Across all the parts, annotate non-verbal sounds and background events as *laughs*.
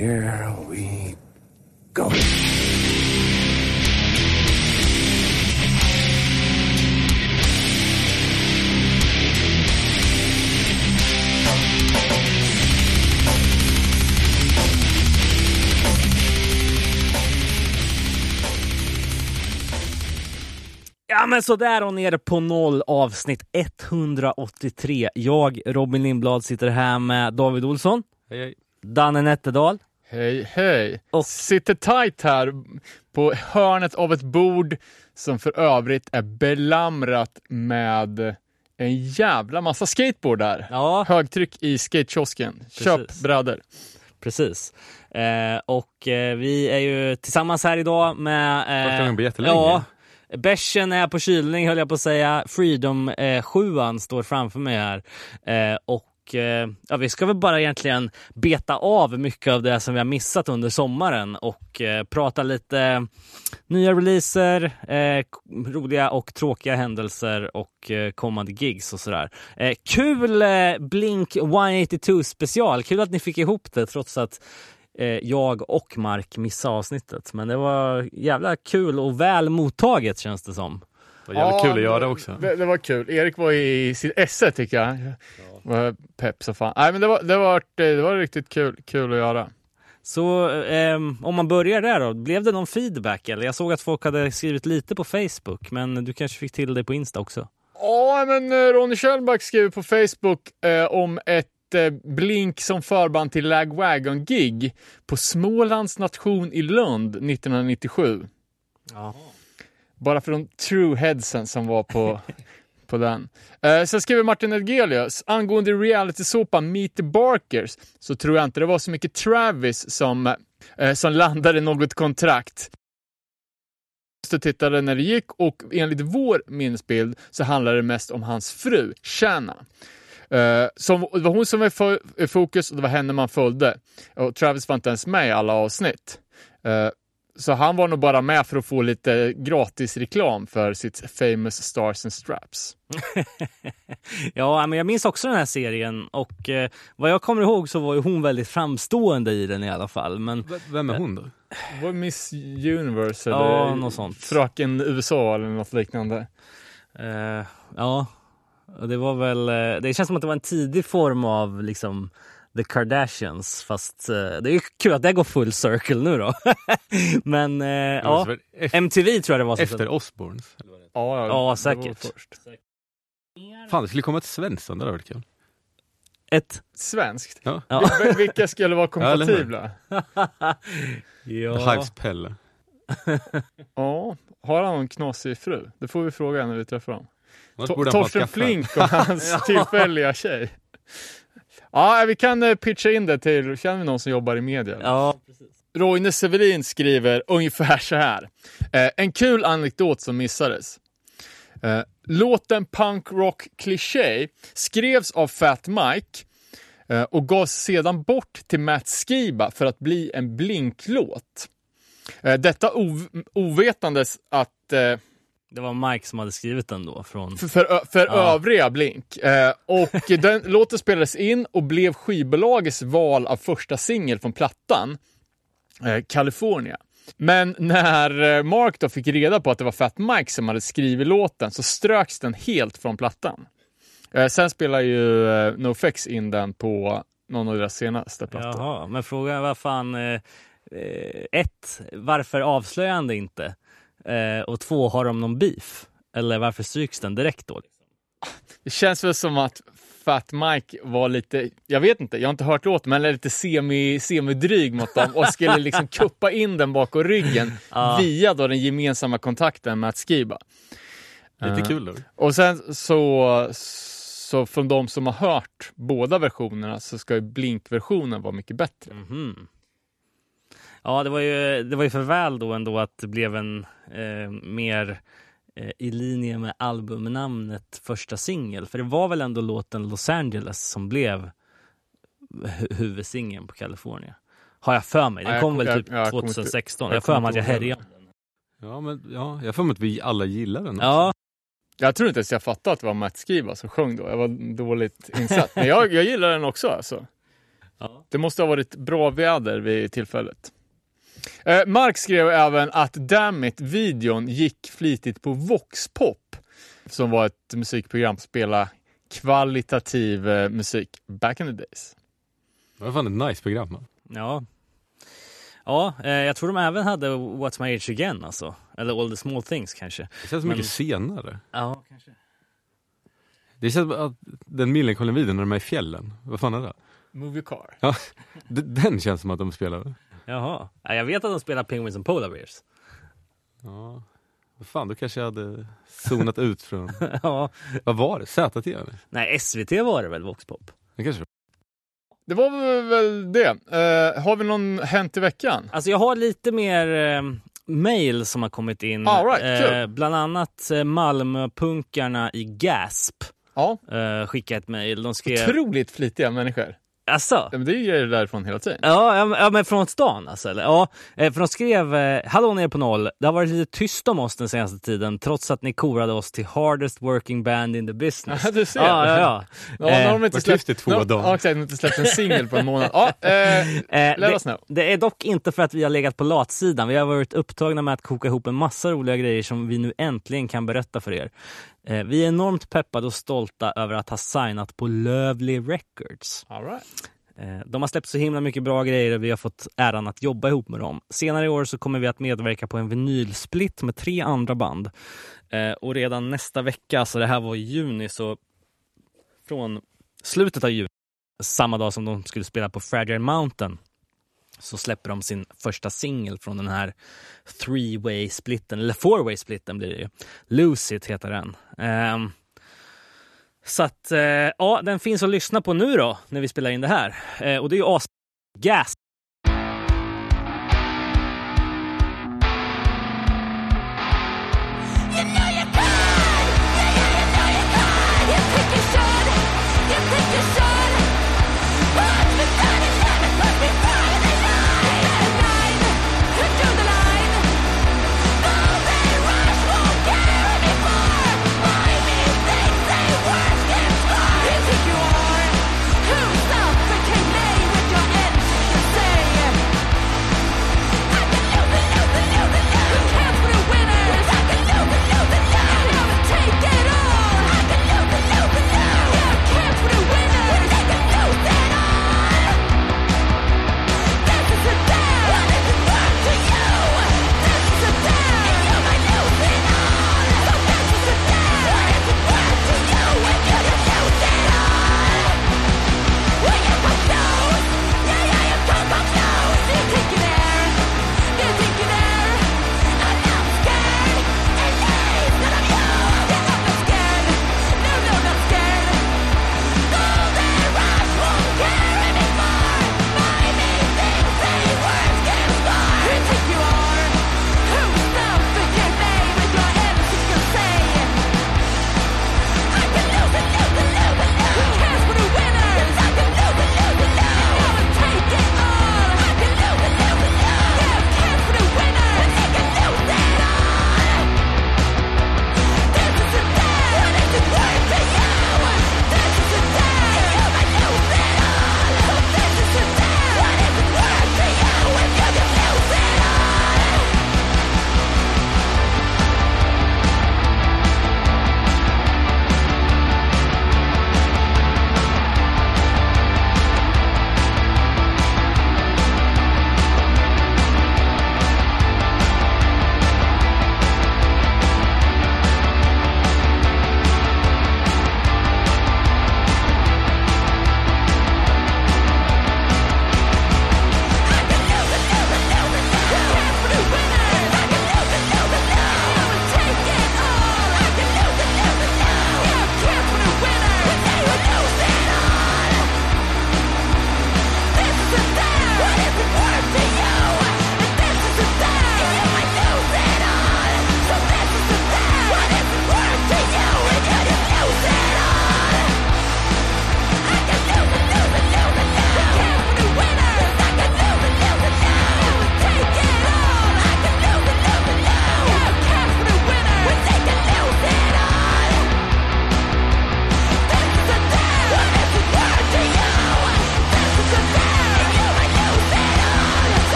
here we go. Ja men sådär och ner på noll avsnitt 183. Jag, Robin Lindblad, sitter här med David Olsson, Hej, hej. Danne Nätterdal. Hej, hej. Och- Sitter tight här på hörnet av ett bord som för övrigt är belamrat med en jävla massa skateboard där. Ja, Högtryck i skatekiosken. Köp brädor. precis. Eh, och eh, vi är ju tillsammans här idag med... Eh, Första gången på jättelänge. Ja, Bärsen är på kylning höll jag på att säga. Freedom eh, 7 står framför mig här. Eh, och eh, ja, vi ska väl bara egentligen beta av mycket av det som vi har missat under sommaren och eh, prata lite nya releaser, eh, roliga och tråkiga händelser och eh, kommande gigs och sådär. Eh, kul eh, Blink 182 special. Kul att ni fick ihop det trots att jag och Mark missade avsnittet. Men det var jävla kul och väl mottaget känns det som. Det var jävligt kul att det- göra också. Det, det var kul. Erik var i sitt esse tycker jag. Var Pepp så fan. Nej men det var, det var, det var riktigt kul, kul att göra. Så ehm, om man börjar där då, blev det någon feedback? Eller? Jag såg att folk hade skrivit lite på Facebook, men du kanske fick till det på Insta också? Ja, men eh, Ronny Kjellback skrev på Facebook eh, om ett eh, Blink som förband till Lagwagon-gig på Smålands nation i Lund 1997. Ja. Bara för de true headsen som var på, *laughs* på den. Eh, sen skriver Martin Edgelius, angående reality-såpan Meet the Barkers så tror jag inte det var så mycket Travis som, eh, som landade något kontrakt. Jag tittade när det gick och enligt vår minnesbild så handlade det mest om hans fru, Shanna. Eh, som, det var hon som var i fo- i fokus och det var henne man följde. Och Travis var inte ens med i alla avsnitt. Eh, så han var nog bara med för att få lite gratis reklam för sitt famous Stars and Straps. *laughs* ja, men jag minns också den här serien och eh, vad jag kommer ihåg så var ju hon väldigt framstående i den i alla fall. Men V- Vem är hon då? Var Miss Universe eller Ja, något sånt. Fröken USA eller något liknande. eh, ja, det var väl, eh, det känns som att det var en tidig form av liksom The Kardashians, fast eh, det är ju kul att det går full circle nu då. *laughs* men eh, ja, Ja. Efter, MTV tror jag det var som efter Osbournes. Ja, Ja, säkert. först. Fan, det skulle komma ett Svensson, det hade varit kul. ett... Svenskt. Ja. Ja. Vil- Vilka skulle vara *laughs* kompatibla? *laughs* ja. Hives Pelle. Ja, har han någon knasig fru? Det får vi fråga när vi träffar honom. To- Torsten. Flink och hans tillfälliga tjej. Ja, vi kan eh, pitcha in det till, känner vi någon som jobbar i media? Ja, Roine Severin skriver ungefär så här. Eh, en kul anekdot som missades. Eh, låten Punk Rock Cliché skrevs av Fat Mike eh, och gavs sedan bort till Matt Skiba för att bli en Blink-låt. Eh, detta ov- ovetandes att eh, det var Mike som hade skrivit den då. Från... för, för, för Ja. övriga Blink. Eh, och *laughs* den låten spelades in och blev skivbolagets val av första singel från plattan, eh, California. Men när eh, Mark då fick reda på att det var Fat Mike som hade skrivit låten så ströks den helt från plattan. Eh, sen spelar ju eh, NoFX in den på någon av deras senaste plattor. Jaha, men frågan är vad fan... Eh, eh, ett, varför avslöjar han det inte? Eh, och två, har de någon beef? Eller varför stryks den direkt då? Det känns väl som att Fat Mike var lite, jag vet inte, jag har inte hört låten, men lite semi, semidryg mot dem och skulle liksom *laughs* kuppa in den bakom ryggen *laughs* Ja. via då den gemensamma kontakten med Skiba. Lite Eh, kul då. Och sen så, så från de som har hört båda versionerna så ska ju Blink-versionen vara mycket bättre. Mhm. Ja, det var, ju, det var ju för väl då ändå att det blev en eh, mer eh, i linje med albumnamnet första singel. För det var väl ändå låten Los Angeles som blev hu- huvudsingeln på California. Har jag för mig. Den Ja, jag kom kom- väl jag- typ ja, jag inte- 2016. jag Jag för mig att jag härjade. Ja, men ja, jag för mig att vi alla gillar den. också. Ja, Jag tror inte ens jag fattade att det var Matt Skiba som sjöng då. Jag var dåligt insatt. Men jag, jag gillar den också alltså. Ja. Det måste ha varit bra väder vid tillfället. Eh, Mark skrev även att Dammit, videon gick flitigt på Voxpop, som var ett musikprogram som spelade kvalitativ eh, musik back in the days. Det var fan ett nice program. man. Ja. Ja, eh, jag tror de även hade What's My Age Again alltså. Eller All the Small Things kanske. Det känns Men- mycket senare. Ja, kanske. Det känns som att den Millencolin-videon när de är i fjällen, vad fan är det? Movie Car. Ja, *laughs* den känns som att de spelade. Jaha. Ja, jag vet att de spelar Penguins and Polar Bears. Ja. Vad fan, då kanske jag hade zonat ut från... *laughs* ja. Vad var det? ZT? eller? Nej, SVT var det väl, Voxpop? Det kanske Det var väl det. Eh, har vi någon hänt i veckan? Alltså jag har lite mer eh, mail som har kommit in. All right, kul. bland annat eh, Malmöpunkarna i Gasp Ja, eh, skickade ett mail. De skrev... otroligt flitiga människor. Alltså? Ja, men det är ju grejer därifrån hela tiden. Ja, ja, men- från stan alltså? Eller? Ja, eh, för de skrev eh, “Hallå ner på noll, det har varit lite tyst om oss den senaste tiden trots att ni korade oss till hardest working band in the business”. *laughs* Ja, du ser. Ja, ja, ja. Ja, nu har de inte Var släppt, i två nu- dagar. Ja, exakt. De har inte släppt en singel på en månad. Ja, eh, *laughs* Eh, let det, us know. det är dock inte för att vi har legat på latsidan. Vi har varit upptagna med att koka ihop en massa roliga grejer som vi nu äntligen kan berätta för er. Eh, vi är enormt peppade och stolta över att ha signat på Lövly Records. All right. Eh, De har släppt så himla mycket bra grejer och vi har fått äran att jobba ihop med dem. Senare i år så kommer vi att medverka på en vinylsplit med tre andra band. Eh, Och redan nästa vecka, så det här var i juni, så från slutet av juni, samma dag som de skulle spela på Fragile Mountain, så släpper de sin första singel från den här three-way splitten, eller four-way splitten blir det ju. Lose It heter den. Um, så att, uh, ja, den finns att lyssna på nu då, när vi spelar in det här. Uh, och det är ju as... Gas!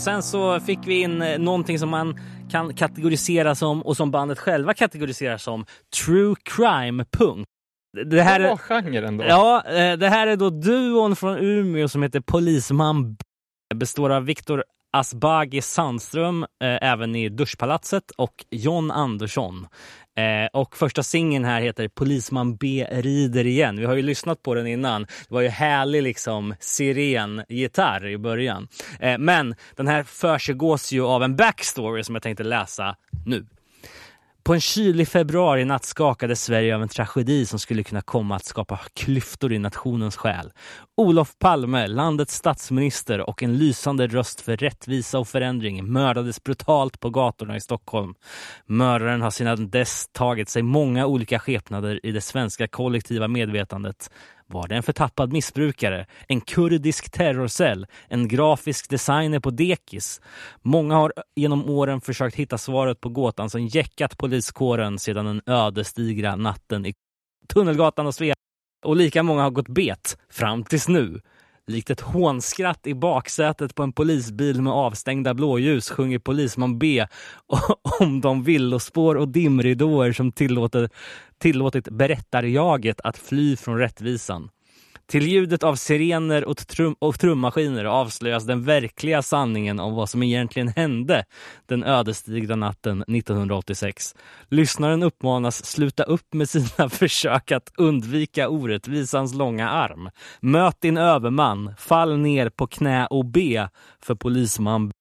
Och sen så fick vi in eh, någonting som man kan kategorisera som och som bandet själva kategoriserar som true crime punk. Det här är, genren då? ja, eh, det här är då duon från Umeå som heter Polisman B. Består av Viktor Asbaghi Sandström, eh, även i Duschpalatset, och John Andersson. Eh, och första singeln här heter Polisman B rider igen. Vi har ju lyssnat på den innan. Det var ju härlig liksom sirengitarr i början. Eh, men den här försiggås ju av en backstory som jag tänkte läsa nu. På en kylig februarinatt skakade Sverige av en tragedi som skulle kunna komma att skapa klyftor i nationens själ. Olof Palme, landets statsminister och en lysande röst för rättvisa och förändring mördades brutalt på gatorna i Stockholm. Mördaren har sedan dess tagit sig många olika skepnader i det svenska kollektiva medvetandet. Var det en förtappad missbrukare? En kurdisk terrorcell? En grafisk designer på dekis? Många har genom åren försökt hitta svaret på gåtan som jäckat poliskåren sedan den ödesdigra natten i Tunnelgatan och Svea. Och lika många har gått bet fram tills nu. Likt ett hånskratt i baksätet på en polisbil med avstängda blåljus sjunger polisman B *laughs* om de villospår och dimridåer som tillåter, tillåtit berättarjaget att fly från rättvisan. Till ljudet av sirener och, trum och trummaskiner avslöjas den verkliga sanningen om vad som egentligen hände den ödesdigra natten 1986. Lyssnaren uppmanas sluta upp med sina *laughs* försök att undvika orättvisans långa arm. Möt din överman, fall ner på knä och be för polisman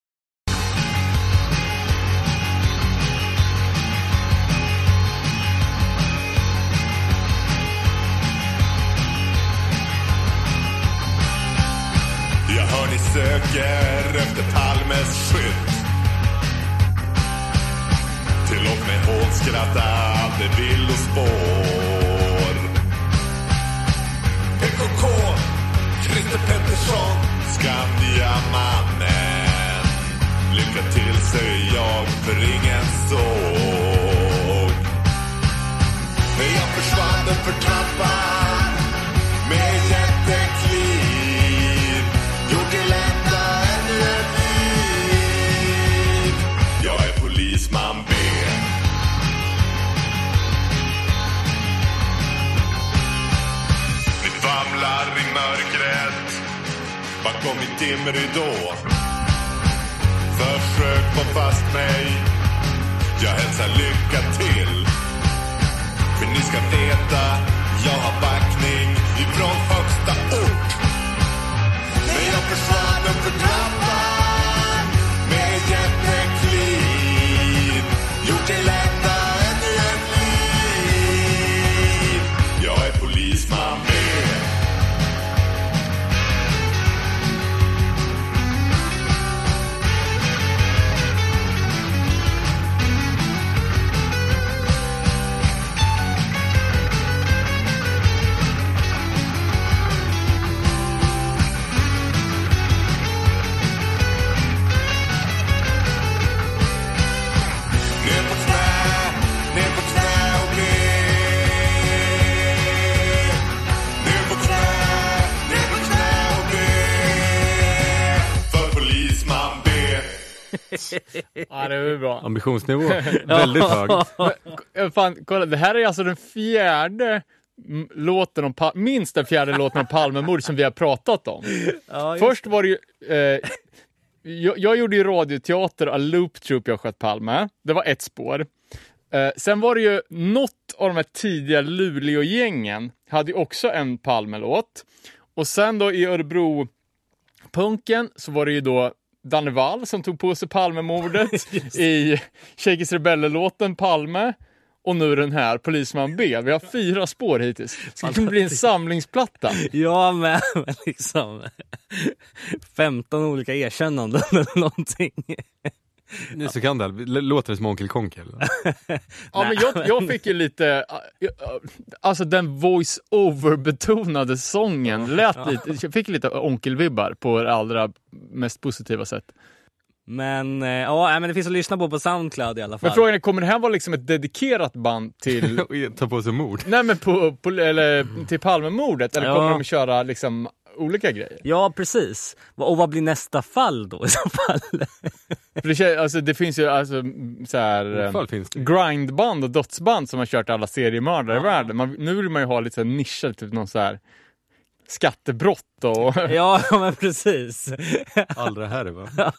söker efter Palmes skydd. Tillåt mig hånskratta allt det villospår. PKK, Christer Pettersson, Skandiamannen. Lycka till säger jag, för ingen såg. Men jag försvann för förtappad bakom mitt dimridå Försök få fast mig. Jag hälsar lycka till. För ni ska veta, jag har backning ifrån högsta ort. Men jag försvann och trappan *laughs* Ja, det är bra. Ambitionsnivå *laughs* väldigt hög. Eh, Fan, kolla, det här är alltså den fjärde låten om Pa- minst den fjärde låten om Palmemord som vi har pratat om. *laughs* Först var det ju... Eh, jag, jag gjorde ju radioteater av Loop Troop jag sköt Palme. Det var ett spår. Eh, sen var det ju något av de här tidiga Luleå-gängen hade ju också en Palmelåt. Och sen då i Örebro punken så var det ju då Danne Wall som tog på sig Palmemordet *laughs* i Shakers Rebeller-låten Palme. Och nu den här, Polisman B. Vi har fyra spår hittills. Det skulle kunna bli en samlingsplatta. Ja, men *laughs* liksom 15 olika erkännanden eller någonting. Ni så kan det. L- Låter det som Onkel Konkel? *laughs* Ja, men jag, jag fick ju lite, äh, alltså den voice-over-betonade sången lät lite, jag fick lite onkelvibbar på det allra mest positiva sätt. Men eh, ja, men det finns att lyssna på på Soundcloud i alla fall. Men frågan är, kommer det här vara liksom ett dedikerat band till *laughs* Ta på sig mord? Nej men på, på eller till Palmemordet eller Ja. kommer de köra liksom olika grejer. Ja, precis. Och vad blir nästa fall då i så fall? För det, alltså, det finns ju alltså så här, eh, fall finns det. grindband och dödsband som har kört alla seriemördare i världen. Man, nu vill man ju ha lite så här nischer, typ någon så här skattebrott och... ja, *laughs* men precis. Allra här va? *laughs*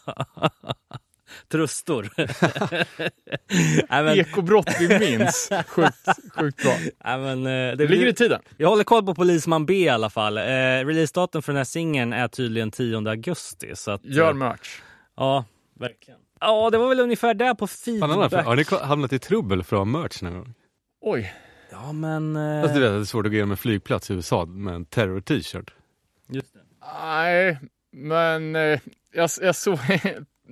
Trustor. *laughs* *laughs* Nej, men, Ekobrott vi minns. *laughs* Sjukt, sjukt bra. nej, men, eh, det Det ligger i tiden. jag håller koll på Polisman B i alla fall. Eh, releasedatum för den här singeln är tydligen 10 augusti. Så att, Gör eh, merch. Ja, verkligen. Ja, det var väl ungefär där på Fan, feedback. har ni hamnat i trubbel för att ha merch någon gång? Oj. Ja, men... Eh, Alltså, du vet, det är svårt att gå igenom en flygplats i USA med en terror-t-shirt. just det. Nej, men eh, jag, jag såg...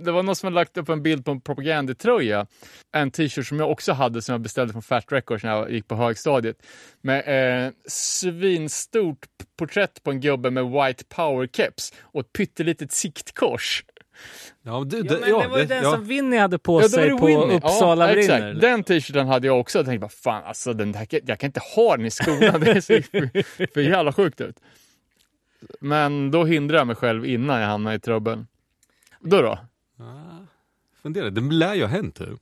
Det var någon som hade lagt upp en bild på en propagandatröja. En t-shirt som jag också hade som jag beställde från Fat Records när jag gick på högstadiet. Med eh, svinstort porträtt på en gubbe med white power-keps och ett pyttelitet siktkors. Ja, du, Ja, det, men ja, det var ju den ja. som Vinny hade på Ja, det sig det på Winnie. Uppsala ja, brinner. exakt. Den t-shirten hade jag också. Jag tänkte bara, fan alltså den här, jag kan inte ha den i skolan. *laughs* Det ser för, för jävla sjukt ut. Men då hindrade jag mig själv innan jag hamnade i trubbel. Då då? Ah, Fundera, det lär ju ha hänt typ.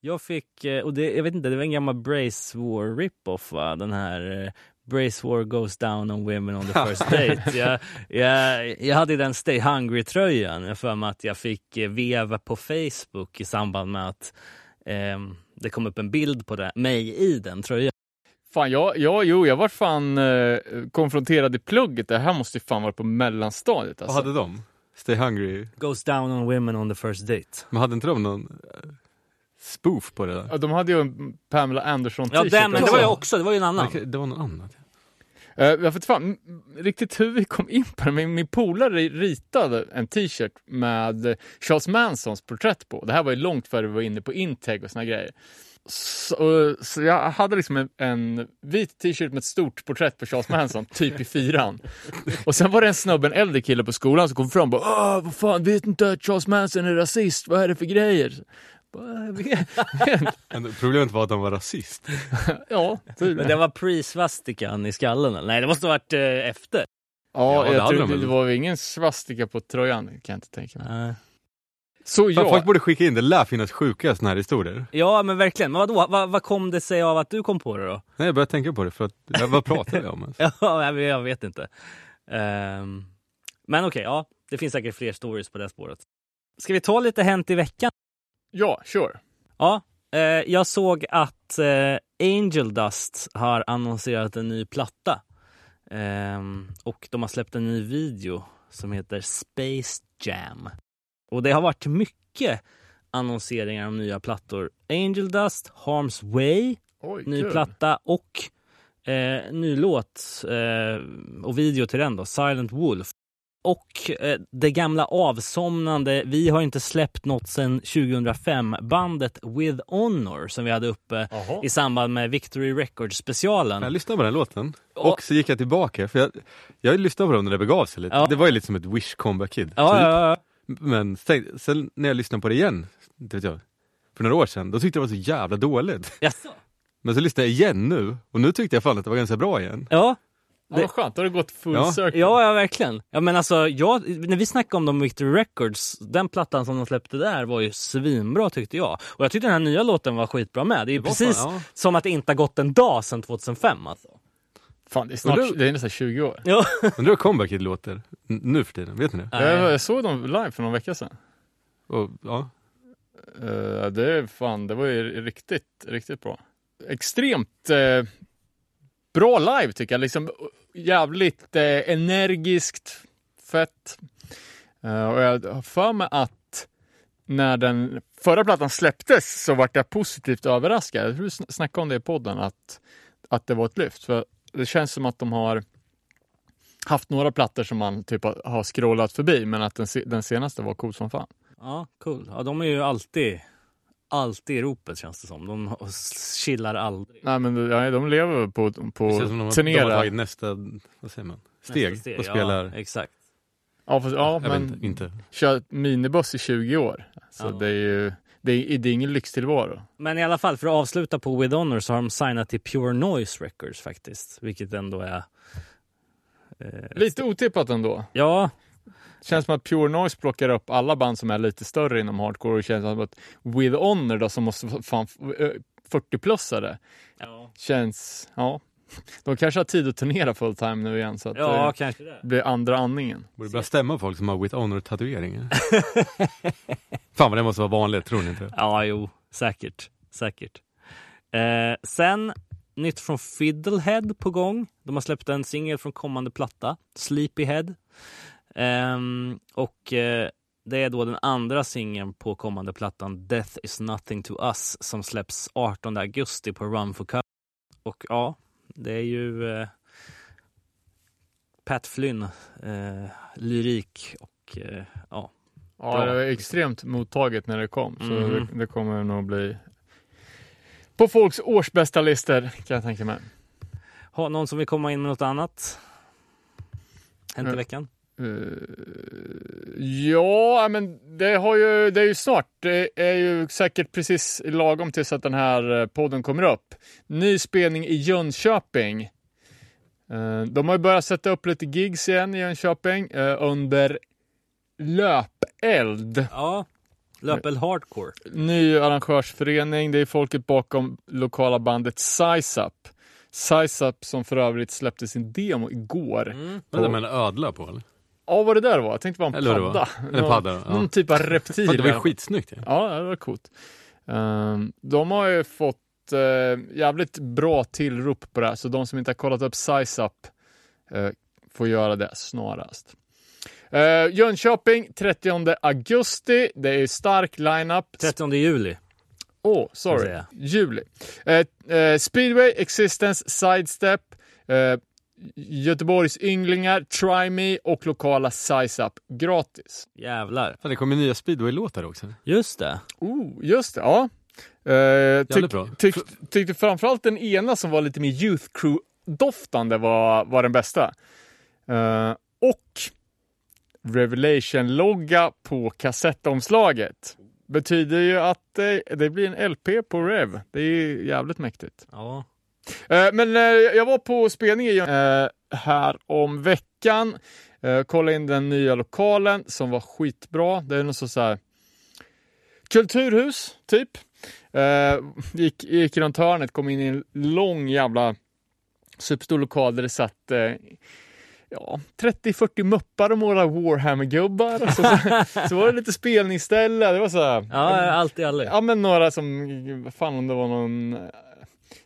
Jag fick, eh, och det, jag vet inte, det var en gammal Brace War rip-off va? Den här eh, Brace War goes down on women on the *laughs* first date. jag, jag, jag hade den Stay Hungry-tröjan. Jag för mig att jag fick eh, veva på Facebook i samband med att ehm, det kom upp en bild på det, mig i den tröjan. Fan, jag, jag, jo, jag var fan eh, konfronterad i plugget. Det här måste ju fan vara på mellanstadiet. Vad Alltså. hade de? Stay hungry? Goes down on women on the first date. Men hade inte de någon eh, spoof på det där? Ja, de hade ju en Pamela Anderson Ja, t-shirt den, men det var ju också, det var ju en annan. Det, det var något annat. Eh, Jag vet fan riktigt hur vi kom in på det, men min polare ritade en t-shirt med Charles Mansons porträtt på. Det här var ju långt före vi var inne på Integ och såna grejer. Så, så jag hade liksom en, en vit t-shirt med ett stort porträtt på Charles Manson, *laughs* typ i fyran. Och sen var det en snubbe, en äldre kille på skolan som kom fram och bara Åh, vad fan, vet inte att Charles Manson är rasist? Vad är det för grejer? Bara, *laughs* problemet var att de var rasist. *laughs* ja, tydligen. Men det var pre-svastikan i skallen? Nej, det måste ha varit eh, efter. Ja, Ja, det jag hade tror de det, det var väl ingen svastika på tröjan, kan jag inte tänka mig. Eh, Så ja, Folk borde skicka in, det lär finnas sjuka såna här historier. Ja, men verkligen. Men vadå? Vad, vad kom det sig av att du kom på det då? Nej, jag började tänka på det för att, vad- pratar vi om ens? *laughs* Ja, jag vet- jag vet inte. Ehm, men okej, ja. Det finns säkert fler stories på det spåret. Ska vi ta lite Hänt i veckan? ja, sure. Ja, eh, jag såg att eh, Angel Dust har annonserat en ny platta. Ehm, och de har släppt en ny video som heter Space Jam. Och det har varit mycket annonseringar om nya plattor. Angel Dust, Harm's Way, Oj, ny kul. platta och eh, ny låt eh, och video till den då, Silent Wolf. Och eh, det gamla avsomnande, vi har inte släppt något sedan 2005, bandet With Honor som vi hade uppe Jaha. i samband med Victory Records specialen. Jag lyssnade på den låten Ja. och så gick jag tillbaka för jag, jag lyssnade på dem när det begav sig lite. Ja. Det var ju lite som ett Wish Comeback Kid. Ja, typ. ja, ja. Men sen, sen när jag lyssnade på det igen, det vet jag, för några år sedan, då tyckte jag det var så jävla dåligt. Jaså? *laughs* Men så lyssnade jag igen nu och nu tyckte jag fan att det var ganska bra igen. Ja, Ja, vad skönt, då har det gått full Ja. circle. ja, ja, verkligen. Ja, men alltså, jag, när vi snackade om dem Victory Records, den plattan som de släppte där var ju svinbra tyckte jag. Och jag tyckte den här nya låten var skitbra med. Det är ju var precis fan, ja. som att det inte har gått en dag sedan 2005 alltså. Fan, det är snart, du- det är nästan 20 år. Ja. *laughs* Undrar hur Comeback Kid låter n- nu för tiden, vet ni det? Jag, jag såg dem live för någon vecka sedan. Och, ja. Uh, det, är fan, det var ju riktigt, riktigt bra. Extremt eh, bra live tycker jag. Liksom, jävligt eh, energiskt, fett. Och jag har för mig att när den förra plattan släpptes så vart jag positivt överraskad. Jag tror du sn- snackade om det i podden, att, att det var ett lyft. För det känns som att de har haft några plattor som man typ har, scrollat förbi, men att den, den senaste var cool som fan. Ja, cool. Ja, de är ju alltid, alltid i ropet känns det som. De *laughs* chillar aldrig. Nej men ja, de lever på, Det på känns som de, har- de har turnera. tagit nästa, vad säger man, steg, Nästa och spelar, Ja, exakt. Ja, fast, ja men inte, inte. kört minibuss i 20 år. Så Ja. det är ju det är, det är ingen lyxtillvaro. Men i alla fall, för att avsluta på With Honor så har de signat till Pure Noise Records faktiskt. Vilket ändå är Lite otippat ändå. Ja, Känns som att Pure Noise plockar upp alla band som är lite större inom hardcore och känns som att With Honor då som måste vara fan 40-plussare ja. känns, ja. *laughs* De kanske har tid att turnera full time nu igen så att ja det kanske det. blir andra andningen. Borde börja stämma folk som har with honor tatueringar. *laughs* Fan vad det måste vara vanligt, tror ni inte? Ja, jo, säkert. Säkert. Eh, sen, nytt från Fiddlehead på gång. De har släppt en singel från kommande platta, Sleepyhead. Ehm, och eh, det är då den andra singeln på kommande plattan, Death is nothing to us, som släpps 18 augusti på Run for Cover. Och ja, det är ju eh, Pat Flynn, eh, lyrik och eh, ja, Ja, Bra. det var extremt mottaget när det kom så Mhm. det, det kommer nog bli på folks årsbästa listor kan jag tänka mig. Har någon som vill komma in med något annat? Hänt i Mm. veckan? Eh, ja, men det, har ju, det är ju snart. Det är ju säkert precis lagom tills att den här eh, podden kommer upp. Ny spelning i Jönköping. Eh, De har ju börjat sätta upp lite gigs igen i Jönköping under löpeld. Ja, Löpel Hardcore. Ny arrangörsförening. Det är folket bakom lokala bandet Size Up. Size Up som för övrigt släppte sin demo igår. Mm. Vad är det med en ödla på eller? Ja, vad det där var? Jag tänkte det var en Eller vad det var. padda. En padda, ja. Någon typ av reptil. Det var ju skitsnyggt ju. Ja, det var coolt. Ehm, de har ju fått uh, jävligt bra tillrop på det här, så de som inte har kollat upp Size Up eh, får göra det snarast. Uh, Jönköping 30 augusti. Det är stark lineup. 30 juli. Åh, oh, sorry. Juli. Eh, eh, Speedway, Existence, Sidestep, Göteborgs Ynglingar, Try Me och lokala Size Up gratis. Jävlar. Fan, det kommer nya speedway-låtar också. Just det. Oh, just det. Ja. Eh, Jävligt tyck, bra. tyck, tyckte framförallt den ena som var lite mer Youth Crew-doftande var, var den bästa. Eh, och Revelation-logga på kassettomslaget. Betyder ju att det, det blir en LP på Rev. Det är ju jävligt mäktigt. Ja. Eh, Men eh, jag var på spelning i, eh, här om veckan. Kollade in den nya lokalen som var skitbra. Det är något så här kulturhus, typ. Gick, gick runt hörnet, kom in i en lång jävla superstor lokal där det satt ja, 30-40 muppar och några Warhammer-gubbar. Så, så, så var det lite spelningsställe. Det var så här, Ja, allt i allo. Ja, men några som, vad fan om det var någon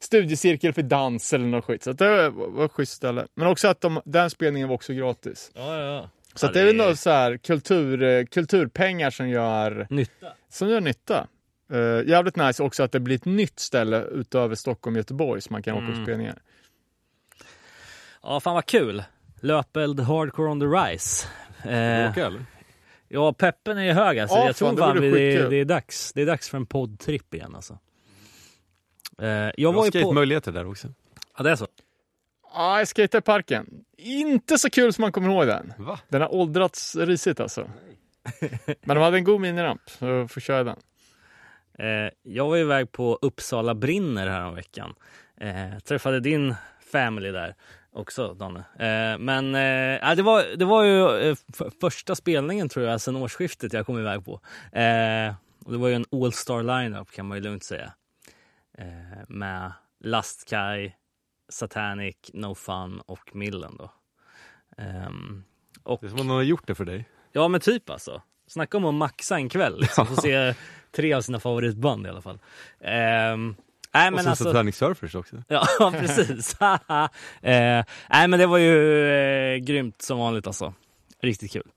studiecirkel för dans eller något skit. Så det var, var ett schysst ställe. Men också att de, den spelningen var också gratis. Ja, ja. Så det är väl något så här kultur, eh, kulturpengar som gör, Nytta. som gör nytta. Uh, jävligt nice också att det blir ett nytt ställe utöver Stockholm och Göteborg som man kan åka på Mm. spelningar. Ja, fan vad kul. Löpeld Hardcore on the Rise. Eh, Åka eller? ja, peppen är hög alltså. Ja, jag tror fan, det fan det, skitkul. det, är dags. det är dags för en poddtripp igen alltså. Eh, jag Jag var har ju på... skate-möjligheter där också. Ja, det är så. Ja, jag skejtade i parken. Inte så kul som man kommer ihåg den. Va? Den har åldrats risigt alltså. *laughs* Men de hade en god miniramp, så jag får köra den. Eh, jag var iväg på Uppsala brinner här om veckan. Eh, träffade din family där också, Danne. Eh, men eh, det, var, det var ju eh, första spelningen tror jag sedan årsskiftet jag kom iväg på. Eh, och det var ju en all-star lineup kan man ju lugnt säga. Eh, med Lastkaj, Satanic, No Fun och Millen då. Ehm, och, Det är som om någon har gjort det för dig. ja men typ alltså. Snacka om att maxa en kväll. Liksom. Få *laughs* se tre av sina favoritband i alla fall. Ehm, nej, och sen alltså, så Titanic Surfers också. Ja, *laughs* precis. *laughs* eh, nej, men det var ju eh, grymt som vanligt alltså. Riktigt kul.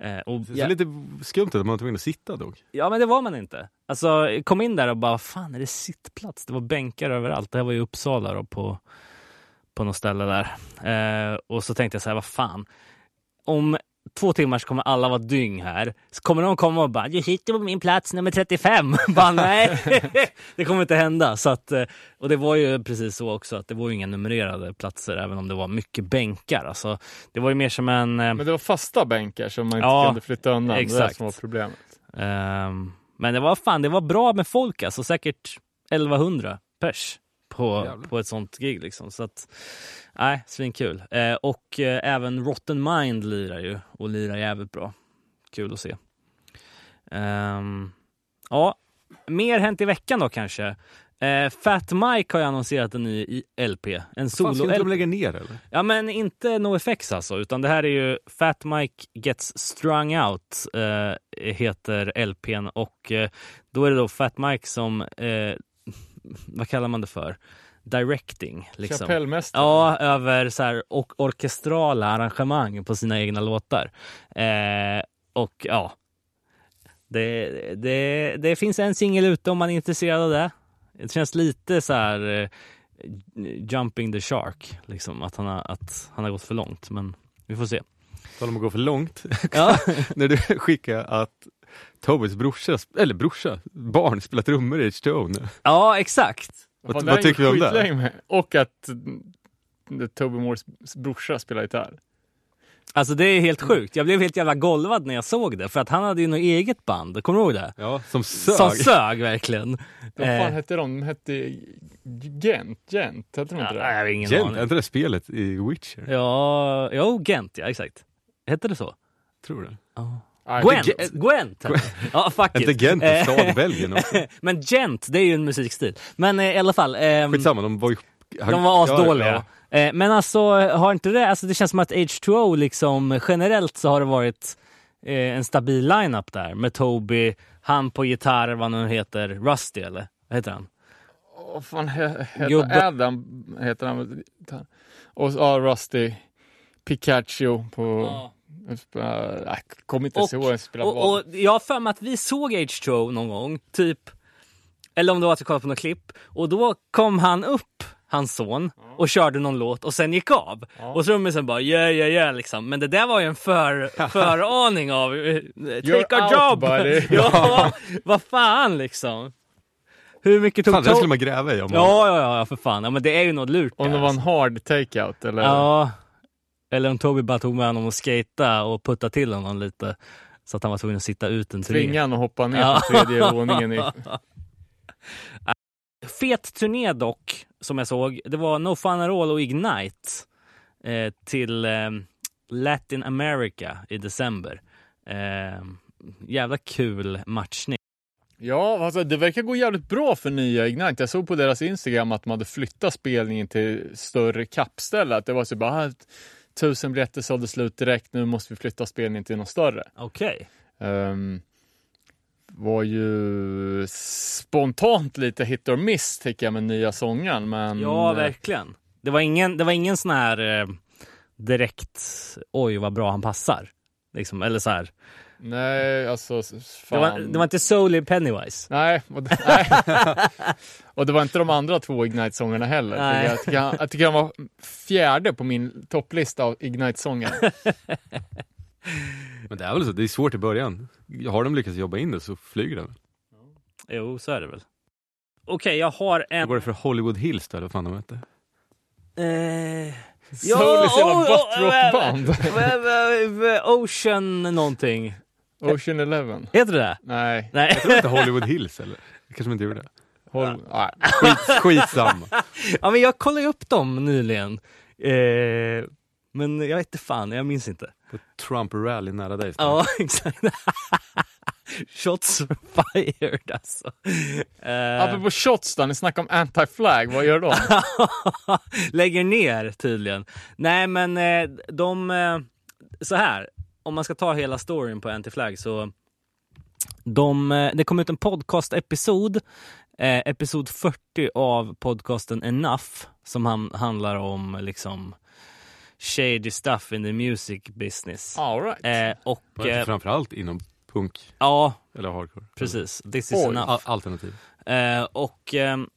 Eh, och, Det ser ja, lite skumt att man var tvungen att sitta dock. ja, men det var man inte. Alltså, kom in där och bara, fan är det sittplats? Det var bänkar överallt. Det här var ju Uppsala då på, på något ställe där. Eh, och så tänkte jag så här, vad fan. Om två timmar så kommer alla vara dyng här. Så kommer någon komma och bara, du sitter på min plats nummer 35. *laughs* bara, nej, *laughs* det kommer inte hända. Så att, eh, och det var ju precis så också, att det var ju inga numrerade platser, även om det var mycket bänkar. Alltså, det var ju mer som en... eh, Men det var fasta bänkar som man inte Ja, kunde flytta undan. Det var det exakt. som var problemet. Ehm, men det var fan, det var bra med folk alltså. Säkert 1100 pers på, på ett sånt gig liksom. Så att, nej, svinkul. Eh, och eh, även Rotten Mind lirar ju och lirar jävligt bra. Kul att se. Ehm, ja, mer hänt i veckan då kanske. Eh, Fat Mike har ju annonserat en ny LP. En Fan, ska inte solo-LP. de lägga ner eller? Ja men inte NoFX alltså, utan det här är ju Fat Mike Gets Strung Out eh, heter LPn och eh, då är det då Fat Mike som, eh, vad kallar man det för? Directing. Liksom. Kapellmästare. Ja, över så här, och orkestrala arrangemang på sina egna låtar. Eh, och ja, det, det, det finns en singel ute om man är intresserad av det. Det känns lite så här eh, jumping the shark, liksom att han, har, att han har gått för långt. Men vi får se. Tal om att gå för långt. Ja, *laughs* När du skickade att Tobis brorsa, eller brorsa, barn spelar trummor i H2O nu. ja exakt. Vad- vad tycker du om det? med. Och att Toby Moores brorsa spelar gitarr. Alltså det är helt sjukt. Jag blev helt jävla golvad när jag såg det, för att han hade ju något eget band. Kommer du ihåg det? Ja, som sög. Som sög verkligen. Vad fan Eh, hette de? De hette Gent, Gent, hette de inte ja, det? jag har ingen Gent, aning. inte det spelet i Witcher? Ja, jo, Gent, ja exakt. Hette det så? Tror det. Nej, Gwent! Gent. Gwent! Ja, fuck Inte it. Gent, en Eh, stad i Belgien också. *laughs* Men Gent, det är ju en musikstil. Men eh, i alla fall. ehm, Skitsamma, de var ju... de var asdåliga. Ja, Eh, men alltså, har inte det, alltså det känns som att H2O liksom generellt så har det varit eh, en stabil lineup där med Toby, han på gitarr, vad nu heter, Rusty eller? Vad heter han? Vad fan he- heter. Adam? Heter han? Och ja, Rusty. Pikachu på... Uh, jag kommer inte Och- ihåg spelade Och, och jag har för mig att vi såg H2O någon gång, typ, eller om det var att vi kollade på något klipp, och då kom han upp, hans son, och körde någon låt och sen gick av. Och trummisen bara yeah, yeah, yeah liksom. Men det där var ju en för, *laughs* föraning av eh, take a out, job! buddy. *laughs* ja, vad fan liksom. Hur mycket tog Fan, det skulle man gräva i om man... Ja, ja, ja, för fan. Ja, men det är ju något lurt. Om det var en alltså. hard takeout eller? Ja. Eller om Toby bara tog med honom och skata och putta till honom lite. Så att han var tvungen att sitta ut en turné. Tvinga han att hoppa ner Ja. på tredje våningen. I, *laughs* Fet turné dock, som jag såg. Det var No Fun At All och Ignite eh, till eh, Latin America i december. Eh, jävla kul matchning. ja, alltså, det verkar gå jävligt bra för nya Ignite. Jag såg på deras Instagram att de hade flyttat spelningen till större kappställe. Att det var så bara, ah, tusen biljetter sålde slut direkt, nu måste vi flytta spelningen till något större. Okej. Um, var ju spontant lite hit or miss tycker jag med nya sången. Men Ja, eh, verkligen. Det var ingen, det var ingen sån här eh, direkt, oj vad bra han passar. Liksom, eller så här. Nej, alltså s- Det fan. var, det var inte solely Pennywise. Nej, och det, nej. och det var inte de andra två Ignite-sångerna heller. Nej. Jag tycker, han, jag tycker han var fjärde på min topplista av Ignite-sånger. Men det är väl så, det är svårt i början. Har de lyckats jobba in det så flyger de. Jo, så är det väl. Okej, jag har Hur en... går det för Hollywood Hills då, eller vad fan de hette? Eh, Soulis jävla oh, oh, buttrockband. oh, oh, Ocean någonting. Ocean Eleven. Heter det det? Nej, Nej. Jag tror inte Hollywood Hills eller? Det kanske inte gjorde. håll, nej. Skit, skitsamma. *laughs* ja, men jag kollade upp dem nyligen. Eh, men jag vet inte fan, jag minns inte. På Trump Rally nära dig. Ja, *laughs* exakt. *laughs* Shots fired alltså. Eh, Apropå shots då, ni snackar om anti-flag, vad gör de? Lägger ner tydligen. Nej men eh, de, eh, så här, om man ska ta hela storyn på Anti-Flag så de, eh, det kom ut en podcast-episod, eh, episod 40 av podcasten Enough, som han, handlar om liksom shady stuff in the music business. All right. Eh, och Och eh, Framförallt inom punk ja, eller hardcore. precis. This is Oj. enough. Al- alternativ. Eh, och ehm,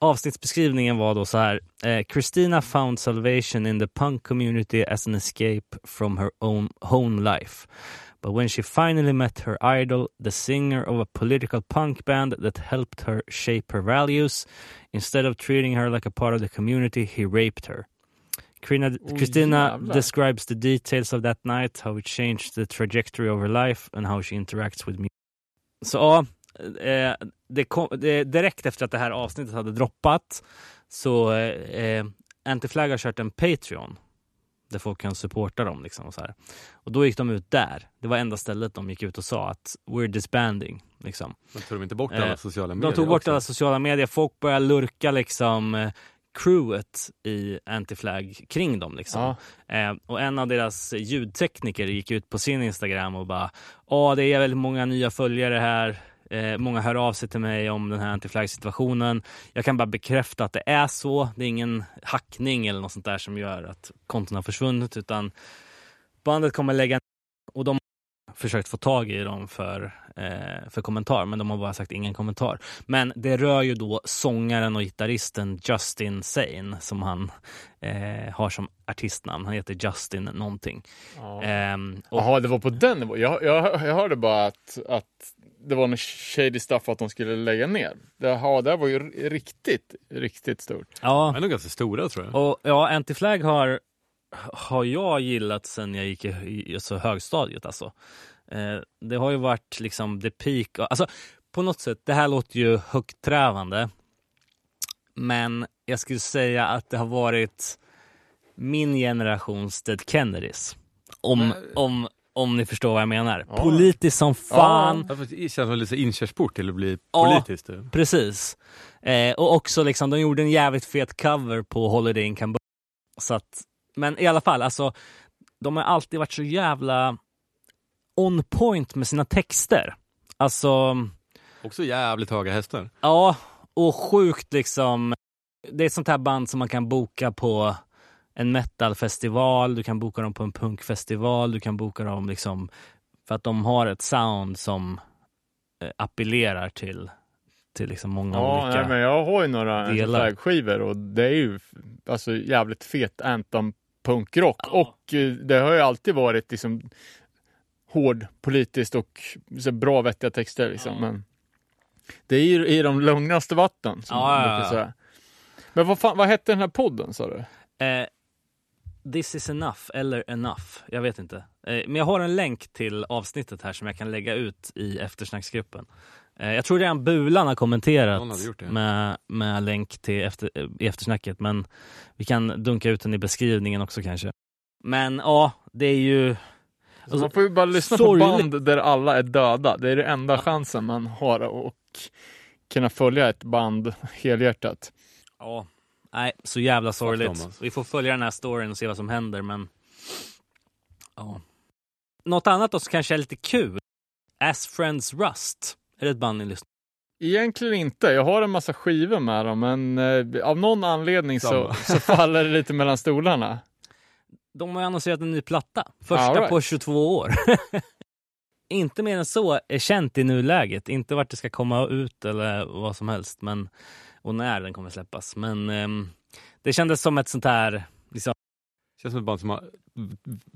avsnittsbeskrivningen var då så här. Eh, Christina found salvation in the punk community as an escape from her own home life. But when she finally met her idol, the singer of a political punk band that helped her shape her values, instead of treating her like a part of the community, he raped her. Christina, Oj, Christina jävlar. describes the details of that night, how it changed the trajectory of her life and how she interacts with music. Så ja, eh, det kom, det, direkt efter att det här avsnittet hade droppat Så eh, eh, Anti-Flag har kört en Patreon där folk kan supporta dem. Liksom och, så här. och då gick de ut där. Det var enda stället de gick ut och sa att we're disbanding. Liksom. Men tog de inte bort Eh, alla sociala medier De tog bort också? alla sociala medier. Folk började lurka liksom eh, crewet i Anti-Flag kring dem. Liksom. Ja. Eh, och en av deras ljudtekniker gick ut på sin Instagram och bara Ja, det är väldigt många nya följare här. Eh, många hör av sig till mig om den här anti-flag-situationen. Jag kan bara bekräfta att det är så. Det är ingen hackning eller något sånt där som gör att konton har försvunnit utan bandet kommer lägga och de har försökt få tag i dem för, eh, för kommentar men de har bara sagt ingen kommentar. Men det rör ju då sångaren och gitarristen Justin Sane som han eh, har som artistnamn. Han heter Justin någonting. Ja. Ehm, Jaha, det var på den nivån. Jag, jag, jag hörde bara att, att det var något shady stuff att de skulle lägga ner. Det, ja, det var ju riktigt, riktigt stort. ja, De är nog ganska stora tror jag. Och ja, Anti-Flag har, har jag gillat sen jag gick i, i alltså högstadiet. Alltså. Eh, det har ju varit liksom the peak. Alltså, på något sätt, det här låter ju högträvande. Men jag skulle säga att det har varit min generations Dead Kennedys. Om, om, om ni förstår vad jag menar. Ja. Politiskt som fan. Ja, Det känns som lite inkörsport till att bli Ja. politiskt. Precis. Eh, och också liksom, de gjorde en jävligt fet cover på Holiday in Cambodia. Så att, men i alla fall, alltså, de har alltid varit så jävla on point med sina texter. Alltså, Också jävligt höga hästar. ja, och sjukt liksom. Det är ett sånt här band som man kan boka på en metalfestival, du kan boka dem på en punkfestival, du kan boka dem liksom för att de har ett sound som eh, appellerar till, till liksom många Ja, olika... nej, men jag har ju några flagskivor och det är ju alltså jävligt fet anthem punkrock. Ja. Och eh, det har ju alltid varit liksom hård politiskt och så bra vettiga texter liksom. Ja. Men det är ju i de lugnaste vatten. Som Ja, man brukar säga. Men vad, fan, vad hette den här podden sa du? Eh, this is enough eller enough. Jag vet inte. Eh, men jag har en länk till avsnittet här som jag kan lägga ut i eftersnacksgruppen. Eh, jag tror redan Bulan har kommenterat gjort det. med, med länk till efter, eh, i eftersnacket. Men vi kan dunka ut den i beskrivningen också kanske. Men ja, det är ju... Alltså, man får ju bara lyssna sorgligt. på band där alla är döda. Det är det enda chansen man har att kunna följa ett band helhjärtat. Ja, nej, så jävla sorgligt. alltså. Vi får följa den här storyn och se vad som händer, men... Ja. Något annat då som kanske är lite kul. As Friends Rust. Är det ett band ni lyssnar Egentligen inte. Jag har en massa skivor med dem, men eh, av någon anledning så, så faller det lite mellan stolarna. De har ju annonserat en ny platta. Första right. på 22 år. *laughs* inte mer än så är känt i nuläget. Inte vart det ska komma ut eller vad som helst. Men, och när den kommer släppas. Men ehm, det kändes som ett sånt här... Liksom, Känns som ett band som har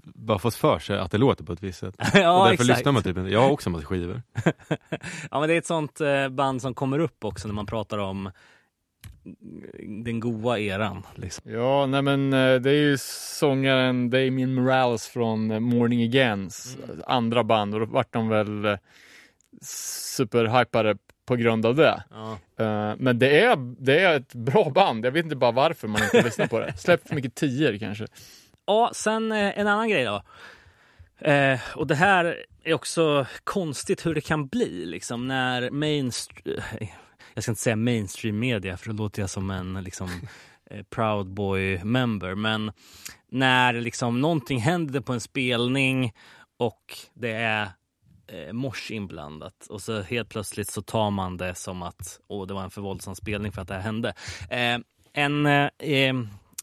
bara fått för sig att det låter på ett visst sätt. *laughs* och ja, därför exakt. lyssnar man typ inte. Jag har också en massa skivor. *laughs* ja, men det är ett sånt eh, band som kommer upp också när man pratar om den goa eran. Liksom. Ja, nej men eh, det är ju sångaren Damien Morales från eh, Morning Agains andra band och då vart de väl superhypade på grund av det. Ja. Eh, Men det är, det är ett bra band. Jag vet inte bara varför man inte lyssnar på det. Släppt för mycket tior kanske. Ja, sen eh, en annan grej då. Eh, och det här är också konstigt hur det kan bli liksom när mainstream... Jag ska inte säga mainstream media för då låter jag som en liksom eh, Proud Boy member. Men när liksom någonting händer på en spelning och det är eh, mors inblandat och så helt plötsligt så tar man det som att åh, det var en för våldsam spelning för att det här hände. Eh, en, eh,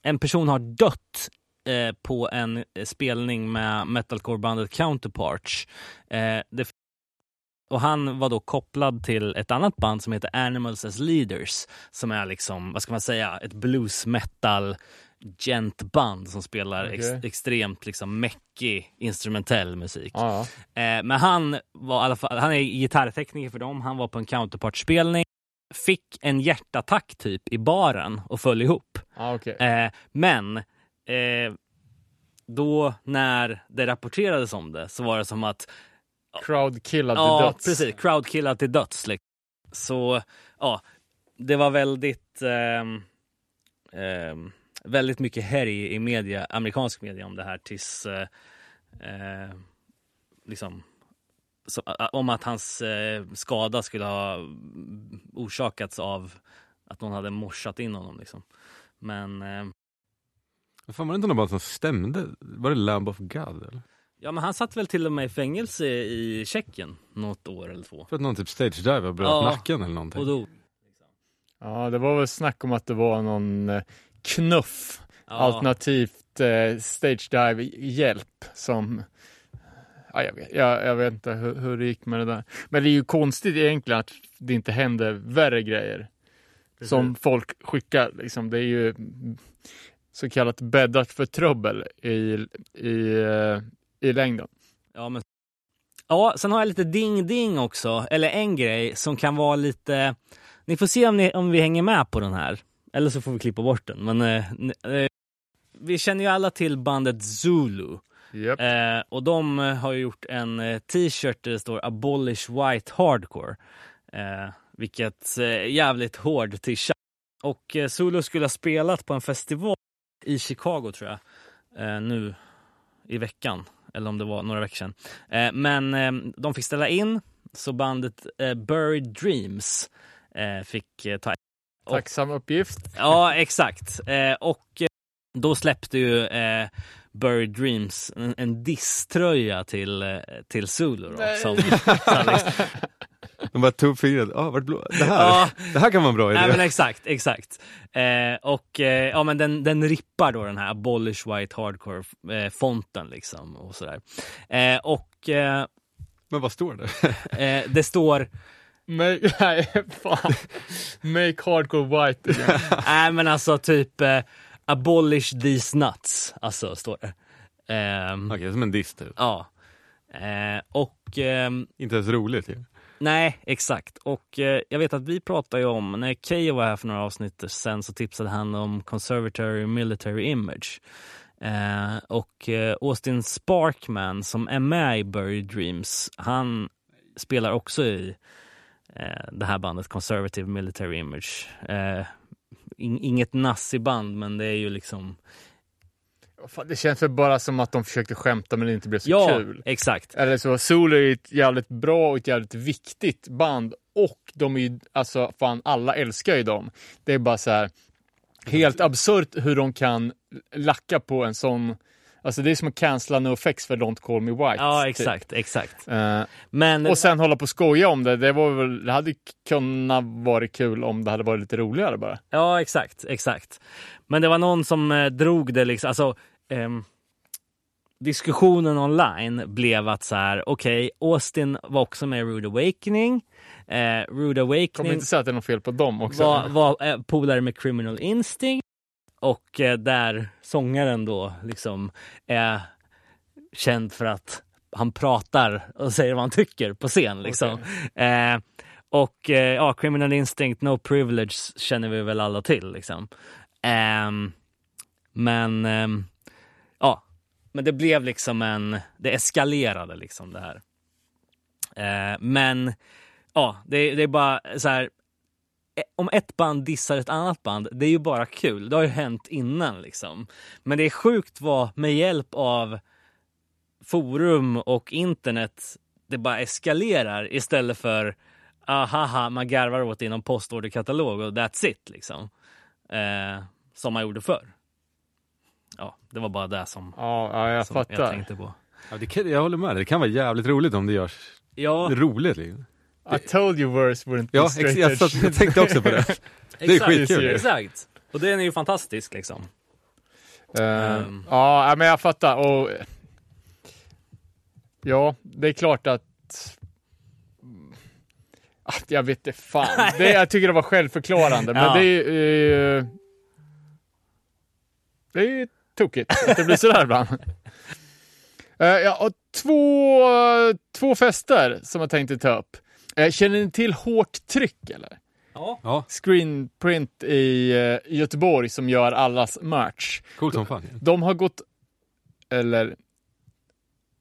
en person har dött eh, på en eh, spelning med metalcorebandet Counterparts. Eh, det, och han var då kopplad till ett annat band som heter Animals as Leaders som är liksom, vad ska man säga, ett blues metal gent-band som spelar ex, Okej. extremt liksom mäckig instrumentell musik. Ja, ja. Eh, men han var i alla fall, han är gitarrtekniker för dem. Han var på en counterpart-spelning, fick en hjärtattack typ i baren och föll ihop. Ja, okej. Eh, men eh, då när det rapporterades om det så var det som att Crowdkillad till ja, döds. precis, crowdkillad till döds. Liksom. Så ja, det var väldigt eh, väldigt mycket härj i media, amerikansk media om det här tills eh, eh, liksom så, om att hans eh, skada skulle ha orsakats av att någon hade morsat in honom. Liksom. Men eh, Fan, var det inte någon bara som stämde? Var det Lamb of God? Eller? ja, men han satt väl till och med i fängelse i Tjeckien något år eller två. För att någon typ stage dive och bröt Ja. nacken eller någonting. Och då, Ja, det var väl snack om att det var någon eh, knuff, ja, alternativt eh, stage dive hjälp som Ja, jag, vet, jag, jag vet inte hur, hur det gick med det där. Men det är ju konstigt egentligen att det inte händer värre grejer. Som folk skickar. Liksom. Det är ju så kallat bäddat för trubbel i, i, eh, i längden. Ja, men... ja, sen har jag lite ding-ding också. Eller en grej som kan vara lite... Ni får se om, ni, om vi hänger med på den här. Eller så får vi klippa bort den. Men eh, eh, vi känner ju alla till bandet Zulu. Yep. Eh, och de eh, har gjort en eh, t-shirt där det står Abolish White Hardcore. Vilket jävligt hård tisha. Och Zulu skulle ha spelat på en festival i Chicago tror jag. Nu i veckan. Eller om det var några veckor sedan. Men de fick ställa in. Så bandet Buried Dreams fick ta Tacksam uppgift. *laughs* Ja, exakt. Eh, och eh, då släppte ju eh, Buried Dreams en, en disströja till, eh, till Zulu. Då, Nej. som, *laughs* så liksom, De bara tog fingret. Ah, vart blå? Det här, Ja. det här kan vara en bra idé. nej, men exakt, exakt. Eh, och eh, ja, men den, den rippar då den här Abolish White Hardcore-fonten liksom. Och sådär. Eh, och eh, Men vad står det? eh, det står Make, *laughs* nej, fan. Make hardcore white again. *laughs* Nej men alltså typ eh, abolish these nuts, alltså står det. Ehm, Okej, som en diss typ. Ja. Eh, och ehm, Inte ens roligt ju. nej, exakt. Och eh, jag vet att vi pratade ju om, när Keyyo var här för några avsnitt sen så tipsade han om conservatory military image. Eh, och eh, Austin Sparkman som är med i Buried Dreams, han spelar också i det här bandet Conservative Military Image. Eh, in, inget nazi-band men det är ju liksom Det känns väl bara som att de försökte skämta men det inte blev så Ja, kul. exakt. Eller så, Solo är ett jävligt bra och ett jävligt viktigt band och de är ju, alltså fan alla älskar ju dem. Det är bara så här helt absurt hur de kan lacka på en sån, alltså det är som att cancella NoFX för Don't Call Me White. Ja, typ. exakt, exakt. Eh, Men och sen hålla på och skoja om det, det var väl, det hade kunnat vara kul om det hade varit lite roligare bara. Ja, exakt, exakt. Men det var någon som eh, drog det liksom, alltså ehm, diskussionen online blev att så här, okej, Austin var också med i Rude Awakening. Eh, Rude Kommer Awakening inte säga att det är något fel på dem också. var, var eh, polare med Criminal Instinct och eh, där sångaren då liksom är känd för att han pratar och säger vad han tycker på scen. Liksom. Eh, och eh, ja, Criminal Instinct, No Privilege känner vi väl alla till. Liksom. Ehm, men ehm, ja, men det blev liksom en, det eskalerade liksom det här. Eh, men ja, det, det är bara så här, eh, om ett band dissar ett annat band, det är ju bara kul. Det har ju hänt innan liksom. Men det är sjukt vad med hjälp av forum och internet det bara eskalerar istället för ahaha, man garvar åt det i någon postorderkatalog och that's it liksom. Eh, som man gjorde förr. Ja, det var bara det som, Ja, ja jag som jag tänkte på. Ja, det kan, jag håller med, det kan vara jävligt roligt om det görs Ja, roligt. Liksom. I told you verse wouldn't be Ja, ex, straight jag, satt- jag tänkte också på det. *laughs* Det är exakt, skitkul. Exakt. Och den är ju fantastisk liksom. Eh, Ehm. Ja, ja, men jag fattar. Och, ja, det är klart att... att jag vet inte fan. *laughs* Det, jag tycker det var självförklarande, men Ja. det är ju... det är ju tokigt att det blir sådär ibland. *laughs* Eh, ja, och två, två fester som jag tänkte ta upp. Eh, känner ni till Hårt Tryck eller? Ja. Screenprint i eh, Göteborg som gör allas merch. coolt som fan. De har gått, eller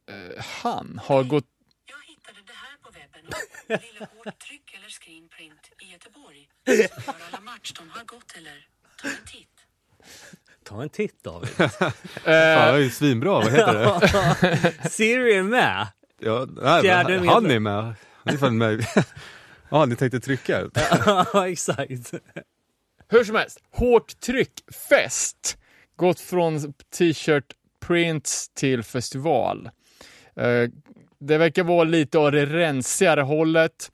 eh, han har gått, Jag hittade det här på webben *laughs* ville hårt tryck eller screenprint i Göteborg. Som gör alla match de har gått eller ta en titt. Ta en titt David. *laughs* Fan, det är ju svinbra, vad heter det? *laughs* Siri är med. Ja, nej, han är med. Han är fan med. Ja, *laughs* ni tänkte trycka? Ja, *laughs* exakt. Hur som helst, hårt tryck, fest. Gått från t-shirt prints till festival. Eh, det verkar vara lite av det rensigare hållet.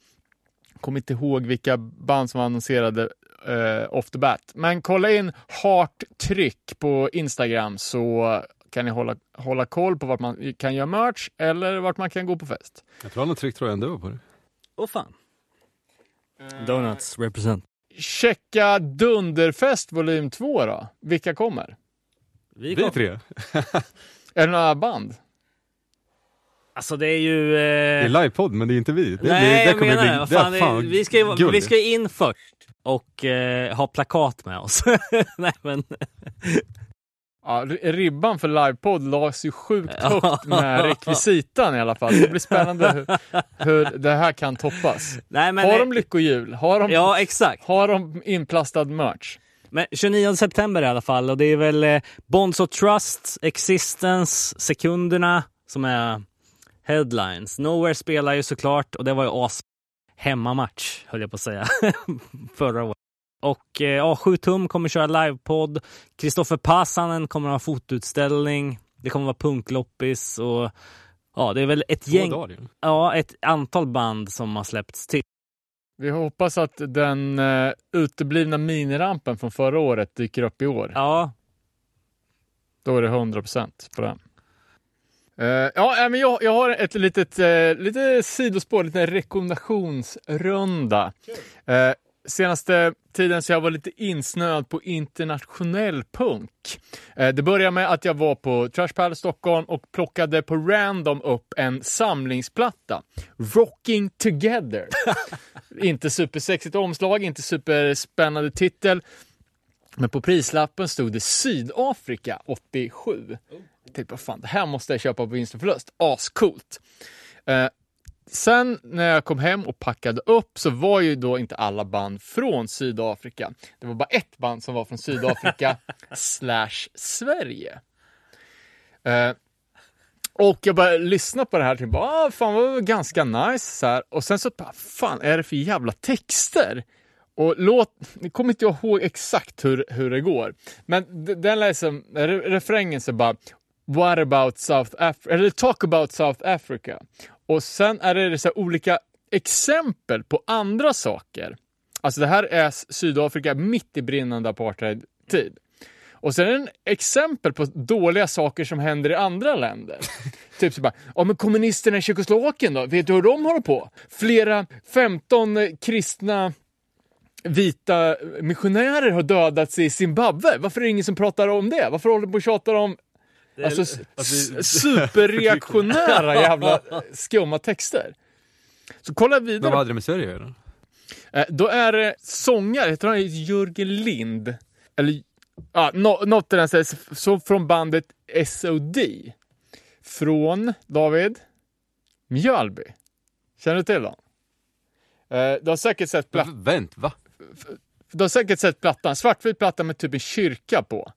Kommer inte ihåg vilka band som annonserade eh, off the bat. Men kolla in Heart Tryck på Instagram så kan ni hålla, hålla koll på vart man kan göra merch eller vart man kan gå på fest. Jag tror han har tryckt tröjan du på det. Åh fan. Donuts represent. Checka Dunderfest volym 2 då. Vilka kommer? Vi Vi tre. Är det några band? Alltså det är ju... Det Eh... är livepodd, men det är inte vi. Det, Nej, det, det jag menar bli, det. Det fan, det- fan vi, ska, ju- vi ska in först och eh, ha plakat med oss. *laughs* Nej men... Ja, ribban för livepodd lades ju sjukt högt med rekvisitan i alla fall. Det blir spännande hur, hur det här kan toppas. Nej, men har de lyckohjul? Har de, Ja, exakt. har de inplastad merch? Men 29 september i alla fall och det är väl eh, Bonds of Trust, Existence, Sekunderna som är headlines. Nowhere spelar ju såklart och det var ju as hemmamatch höll jag på att säga *laughs* förra året. Och eh, ja, 7 tum kommer köra livepodd. Kristoffer Passanen kommer ha fotoutställning. Det kommer vara punkloppis och ja, det är väl ett Två gäng, dagar ja, ett antal band som har släppts till. Vi hoppas att den uh, uteblivna minirampen från förra året dyker upp i år. Ja, Då är det 100% på den. Eh, ja, äh, men jag, jag har ett litet uh, lite sidospår, lite rekommendationsrunda. Uh, senaste tiden så jag var lite insnöad på internationell punk. Eh, det började med att jag var på Trash Palace Stockholm och plockade på random upp en samlingsplatta. Rocking Together. *laughs* inte supersexigt omslag, inte superspännande titel. Men på prislappen stod det Sydafrika 87. Jag tänkte, vad fan, det här måste jag köpa på vinst och förlust. Ascoolt. Sen när jag kom hem och packade upp så var ju då inte alla band från Sydafrika. Det var bara ett band som var från Sydafrika *laughs* slash Sverige. Eh, och jag började lyssna på det här och tänkte, ah, fan var ganska nice. Så här. Och sen så, bara, fan är det för jävla texter? Och låt, jag kommer inte ihåg exakt hur, hur det går, men den re, refrängen så bara What about South Africa? Eller Talk about South Africa. Och sen är det så olika exempel på andra saker. Alltså det här är Sydafrika mitt i brinnande apartheidtid. Och sen är det exempel på dåliga saker som händer i andra länder. *laughs* typ så bara, ja men kommunisterna i Tjeckoslovakien då, vet du hur de håller på? Flera 15 kristna vita missionärer har dödats i Zimbabwe. Varför är det ingen som pratar om det? Varför håller de på och tjatar om alltså, s- *laughs* superreaktionära jävla skumma texter? Så kolla Men vidare. vad hade det med Sverige att göra? Eh, Då är det sångare, jag tror han heter Jörgen Lind. Eller ja, nå- något i den. Så från bandet SOD. Från, David, Mjölby. Känner du till dem? Eh, Du har säkert sett, platt, Va? Vänt, va? du har säkert sett plattan, svartvit platta med typ en kyrka på.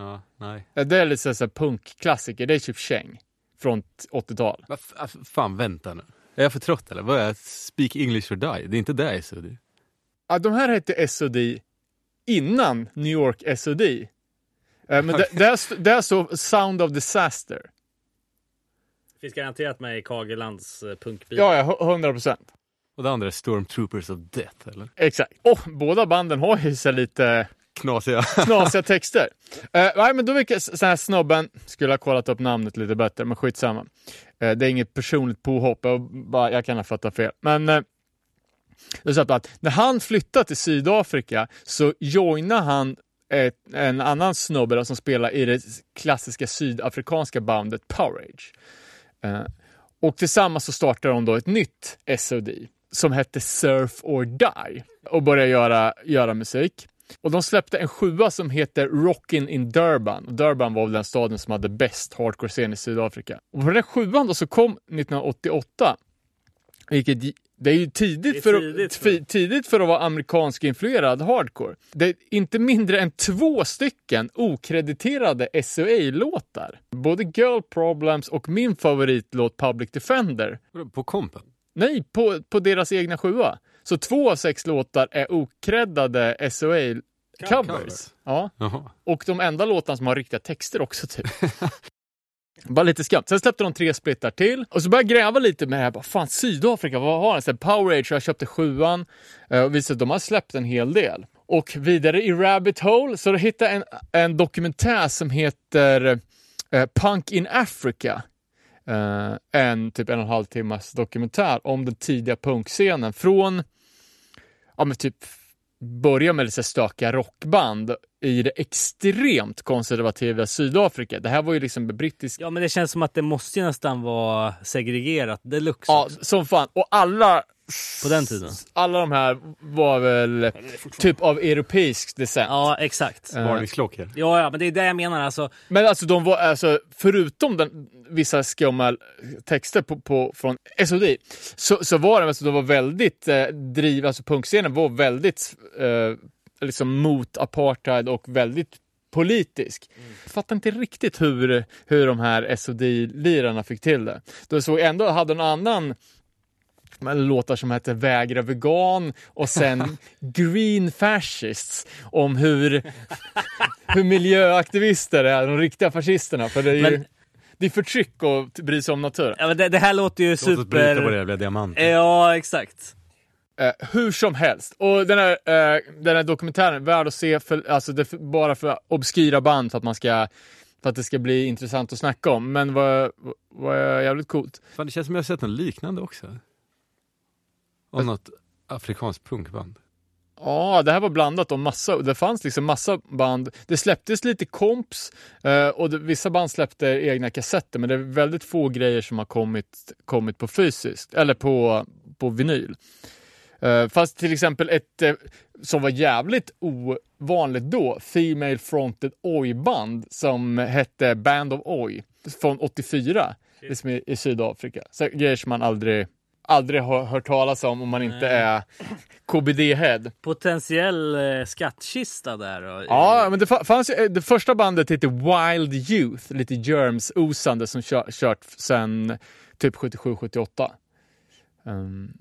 Ja, nej. Det är lite så här punkklassiker, det är typ Käng. Från 80-tal. Va, f- f- fan, vänta nu. Är jag för trött eller? Vad är Speak English or Die? Det är inte det det. Ja, de här hette SOD innan New York SOD. Eh, Men det, det, är, st- det är så Sound of Disaster. finns garanterat med i Kagelands eh, punkbil. Ja, ja, hu- 100 procent. Och det andra är Stormtroopers of Death, eller? Exakt. Och båda banden har ju så lite Knasiga. *laughs* knasiga texter. Uh, nej, men då vilka den här snobben, skulle ha kollat upp namnet lite bättre, men skitsamma. Uh, det är inget personligt påhopp, jag, bara, jag kan ha fattat fel. Men uh, det är så att när han flyttade till Sydafrika så joinade han ett, en annan snubbe som spelar i det klassiska sydafrikanska bandet Powerage. Uh, och tillsammans så startade de då ett nytt SOD som hette Surf or Die och började göra, göra musik. Och de släppte en sjua som heter Rockin' in Durban. Och Durban var väl den staden som hade bäst hardcore-scen i Sydafrika. Och på den sjuan då så kom 1988, vilket Det är ju tidigt, är för, tidigt att, för- tidigt för att vara amerikansk influerad hardcore. Det är inte mindre än två stycken okrediterade SOA-låtar. Både Girl Problems och min favoritlåt Public Defender. På kompen? Nej, på, på deras egna sjua. Så två av sex låtar är okreddade SOA-covers. Covers. Ja. Jaha. Och de enda låtarna som har riktiga texter också typ. *laughs* Bara lite skumt. Sen släppte de tre splittar till och så började jag gräva lite med det här. Bara, fan, Sydafrika, vad har de? Så här, Power Age, jag köpte sjuan eh, och visade att de har släppt en hel del. Och vidare i Rabbit Hole så hittade jag en, en dokumentär som heter eh, Punk in Africa. Eh, en typ en och en halv timmas dokumentär om den tidiga punkscenen från ja, men typ börja med lite stökiga rockband i det extremt konservativa Sydafrika. Det här var ju liksom brittisk... Ja men det känns som att det måste ju nästan vara segregerat deluxe Ja, som fan. Och alla... på den tiden. Alla de här var väl typ av europeisk descent. Ja exakt. Eh, Varningsklockor. Ja, ja men det är det jag menar alltså. Men alltså de var, alltså, förutom den, vissa skumma texter på, på, från SOD, så, så var de, alltså, de var väldigt eh, driv, alltså punkscenen var väldigt eh, liksom mot apartheid och väldigt politisk. Jag fattar inte riktigt hur, hur de här SOD-lirarna fick till det. De såg ändå, hade en annan men låtar som hette Vägra vegan och sen *laughs* Green Fascists om hur, hur miljöaktivister är, de riktiga fascisterna. För det är ju Men- det är förtryck att bry sig om naturen. Ja, men det, det här låter ju Låt oss bryta på det super... jävla diamanten. Ja exakt. Eh, hur som helst. Och den här, eh, den här dokumentären, värd att se för, alltså det, bara för obskyra band för att man ska för att det ska bli intressant att snacka om. Men var, var jävligt coolt. Fan, det känns som jag har sett något liknande också. Om något afrikanskt punkband. Ja, det här var blandat om massa, det fanns liksom massa band. Det släpptes lite komps eh, och det, vissa band släppte egna kassetter, men det är väldigt få grejer som har kommit, kommit på fysiskt, eller på, på vinyl. Eh, fast till exempel ett eh, som var jävligt ovanligt då, Female Fronted Oi-band som hette Band of Oi från 84, liksom i, i Sydafrika. Så grejer som man aldrig, aldrig har hört talas om om man inte är KBD-head. Potentiell eh, skattkista där. Och, Ja, men det fa- fanns ju, eh, det första bandet hette Wild Youth, lite Germs-osande som kör, kört sen typ 77-78. Um,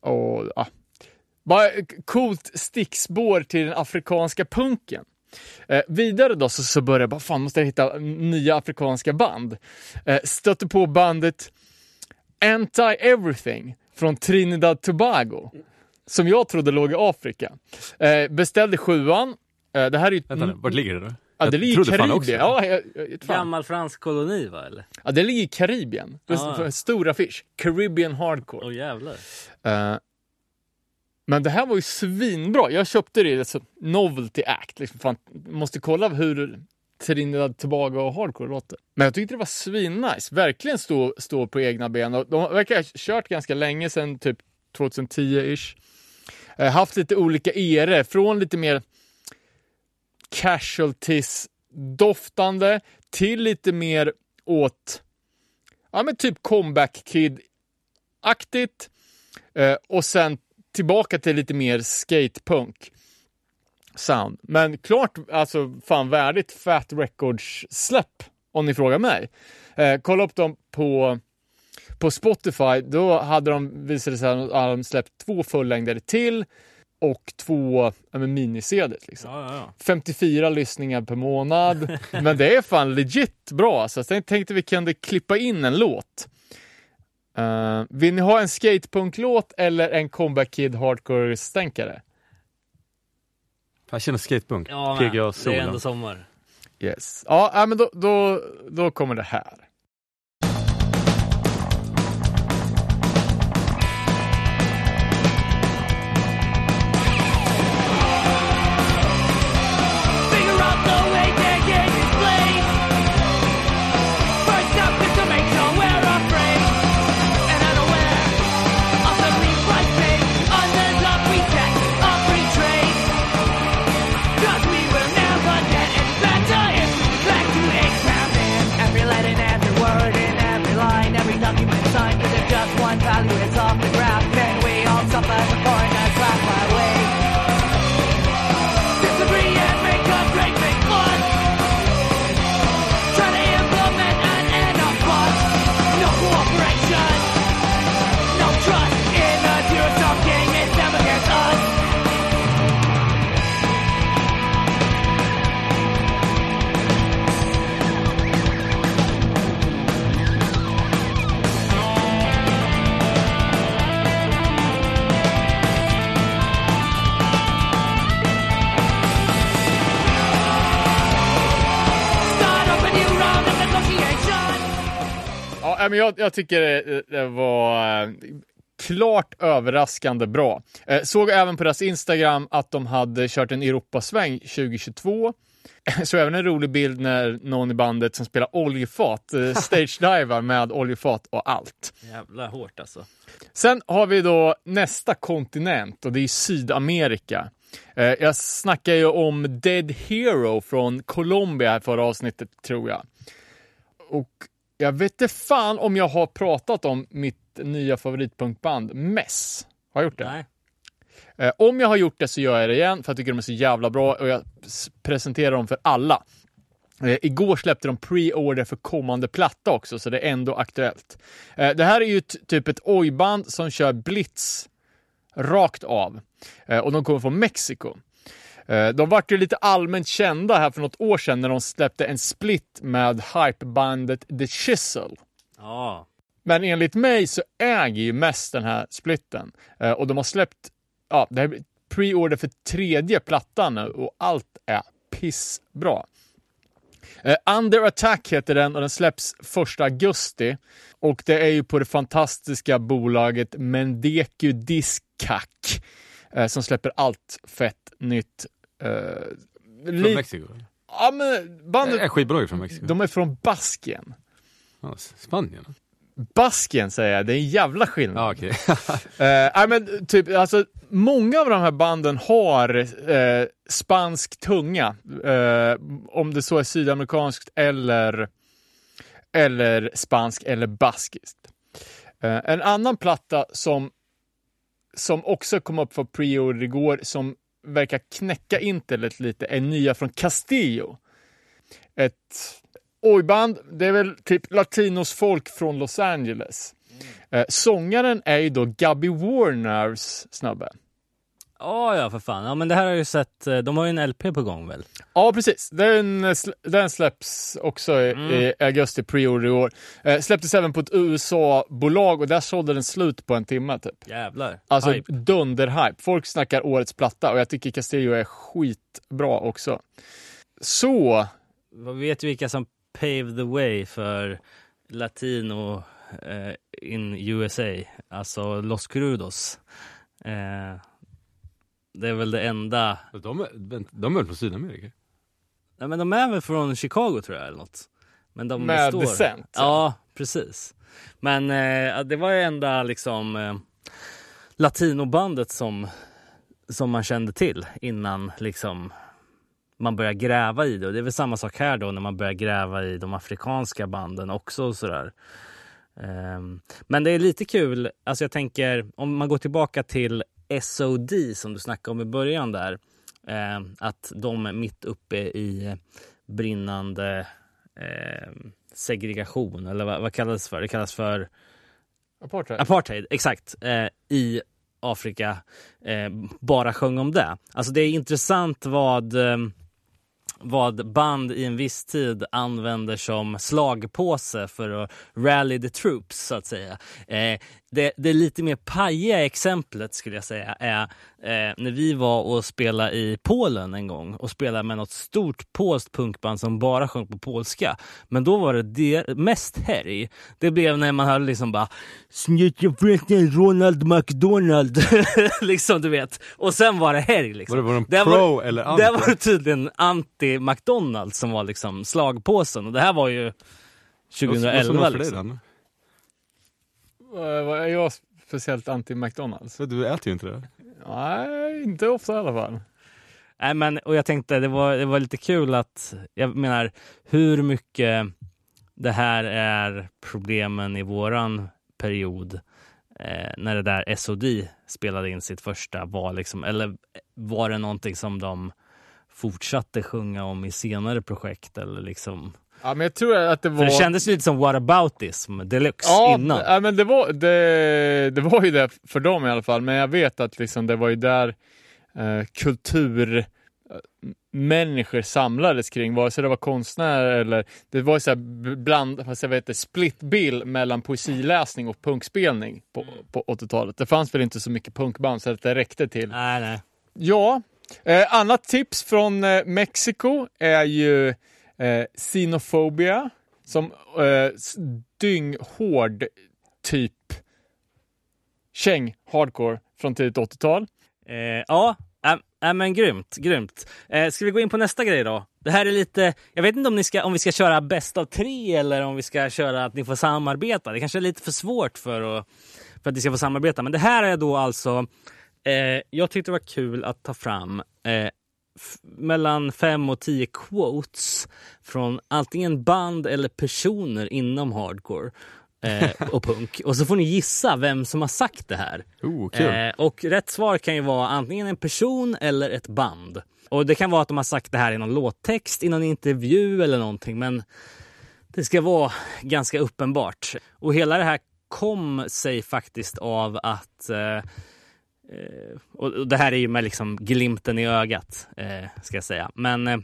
och ja, bara coolt stickspår till den afrikanska punken. Eh, vidare då så, så började jag bara, fan måste jag hitta nya afrikanska band. Eh, stötte på bandet Anti-Everything från Trinidad Tobago. Som jag trodde låg i Afrika. Eh, beställde sjuan. Eh, det här är ju... Vänta nu, vart ligger det då? Ja, det ligger i Karibien. Ja, jag, jag, fan. Gammal fransk koloni va eller? ja, det ligger i Karibien. Ah. en stor affisch. Caribbean Hardcore. Åh jävlar. Eh, men det här var ju svinbra. Jag köpte det i ett Novelty Act. Liksom, fan, måste kolla hur Trinidad Tobago och Hardcore låter. Men jag tyckte det var svinnice. Verkligen stå, stå på egna ben. Och de verkar ha kört ganska länge sedan typ 2010-ish. Eh, haft lite olika eror. Från lite mer casualties-doftande till lite mer åt ja, men typ comeback kid-aktigt. Eh, och sen tillbaka till lite mer skatepunk sound. Men klart, alltså fan värdigt Fat Records släpp om ni frågar mig. Eh, kolla upp dem på, på Spotify. Då hade de, visade det sig att de släppt två fullängdare till och två ja, mini-CDs. Liksom. Ja, ja. 54 lyssningar per månad. *laughs* Men det är fan legit bra. Så jag tänkte vi kunde klippa in en låt. Uh, vill ni ha en skatepunk-låt eller en comeback kid hardcore-stänkare? Jag känner skatepunk. ja PGA men, det är solen. ändå sommar. Yes. Ja, ja, men då, då, då kommer det här. Men jag, jag tycker det, det var eh, klart överraskande bra. Eh, såg även på deras Instagram att de hade kört en Europasväng 2022. *laughs* Så även en rolig bild när någon i bandet som spelar oljefat, eh, *laughs* stage-divar med oljefat och allt. Jävla hårt alltså. Sen har vi då nästa kontinent och det är Sydamerika. Jag snackar ju om Dead Hero från Colombia här förra avsnittet tror jag. Och jag vet inte fan om jag har pratat om mitt nya favoritpunkband Mess. Har jag gjort det? Nej. Eh, om jag har gjort det så gör jag det igen för jag tycker de är så jävla bra och jag presenterar dem för alla. Eh, igår släppte de pre-order för kommande platta också, så det är ändå aktuellt. Eh, det här är ju typ ett oj-band som kör blitz rakt av. Och de kommer från Mexiko. Eh, de vart ju lite allmänt kända här för något år sedan när de släppte en split med hypebandet The Chisel. Ja. Men enligt mig så äger ju mest den här splitten. Eh, och de har släppt, ja, det här är pre-order för tredje plattan nu och allt är pissbra. Eh, Under Attack heter den och den släpps 1 augusti. Och det är ju på det fantastiska bolaget Mendeku Diskak eh, som släpper allt fett nytt. Eh, Från li- Mexiko? ja, men bandet, Är skivbolaget från Mexiko? de är från Baskien. Ja, Spanien? Baskien säger jag, det är en jävla skillnad. Ja, okej. *laughs* Eh, men typ, alltså, många av de här banden har eh, spansk tunga. Eh, om det så är sydamerikanskt eller, eller spansk eller baskiskt. Eh, en annan platta som, som också kom upp för pre-order igår som verkar knäcka internet lite är nya från Castillo. Ett ojband, det är väl typ latinos folk från Los Angeles. Eh, sångaren är ju då Gabby Warners snubbe. Ja, ja för fan. Ja, men det här har jag ju sett. eh, De har ju en LP på gång väl? Ja, precis. Den, sl- den släpps också i, i augusti pre-order i år. Eh, släpptes även på ett USA-bolag och där sålde den slut på en timme typ. Jävlar. Alltså Hype. dunderhype. Folk snackar årets platta och jag tycker Castillo är skitbra också. Så, Vad vet du vilka som paved the way för latino eh, in USA? Alltså Los Crudos. Eh, det är väl det enda. De, är, de är väl från Sydamerika? Nej, men de är väl från Chicago tror jag eller något. Men de Med står... Descent. Ja, precis. Men eh, det var ju enda liksom eh, latinobandet som, som man kände till innan liksom man börjar gräva i det. Och det är väl samma sak här då när man börjar gräva i de afrikanska banden också och sådär. Ehm, men det är lite kul, alltså jag tänker om man går tillbaka till SOD som du snackade om i början där. eh, att de är mitt uppe i brinnande eh, segregation eller vad, vad kallas det för? Det kallas för apartheid. apartheid, exakt, eh, i Afrika eh, bara sjöng om det. Alltså det är intressant vad, eh, vad band i en viss tid använder som slagpåse för att rally the troops så att säga. Eh, det, det lite mer pajiga exemplet skulle jag säga är eh, när vi var och spelade i Polen en gång och spelade med något stort polskt punkband som bara sjöng på polska. Men då var det, det mest härj. Det blev när man hörde liksom bara "Snitterfläkten Ronald McDonald. *laughs* liksom du vet. Och sen var det härj. Liksom. Var det, var de Där pro var- eller anti? det var det tydligen anti-McDonalds som var liksom slagpåsen. Och det här var ju Vad- vad 2011 sa de för dig, liksom. Eh, vad Är jag speciellt anti-McDonalds? Så Du äter ju inte det. Nej, inte ofta i alla fall. Nej, men, och jag tänkte det var, det var lite kul att, jag menar hur mycket det här är problemen i våran period eh, när det där SOD spelade in sitt första var liksom, eller var det någonting som de fortsatte sjunga om i senare projekt eller liksom? Ja, men jag tror att det var... För det kändes lite som What Aboutism deluxe Ja, innan. ja men det var, det, det var ju det för dem i alla fall. Men jag vet att liksom det var ju där eh, kulturmänniskor samlades kring, vare sig det var konstnärer eller det var ju så här b- bland, vad säger jag, split bill mellan poesiläsning och punkspelning på, på 80-talet. Det fanns väl inte så mycket punkband så att det räckte till. Nej, nej. Ja, eh, annat tips från eh, Mexiko är ju eh, Xenophobia Som eh, dynghård typ käng hardcore från tidigt 80-tal. Eh, ja, äh, äh, men grymt, grymt. Eh, ska vi gå in på nästa grej då? Det här är lite, jag vet inte om, ni ska, om vi ska köra bäst av tre eller om vi ska köra att ni får samarbeta. Det kanske är lite för svårt för, att, för att ni ska få samarbeta. Men det här är då alltså, eh, jag tyckte det var kul att ta fram eh, mellan fem och tio quotes från antingen band eller personer inom hardcore eh, och punk. Och så får ni gissa vem som har sagt det här. Oh, kul. Eh, och rätt svar kan ju vara antingen en person eller ett band. Och det kan vara att de har sagt det här i någon låttext, i någon intervju eller någonting. Men det ska vara ganska uppenbart. Och hela det här kom sig faktiskt av att eh, eh, och och det här är ju med liksom glimten i ögat, eh, ska jag säga. Men eh,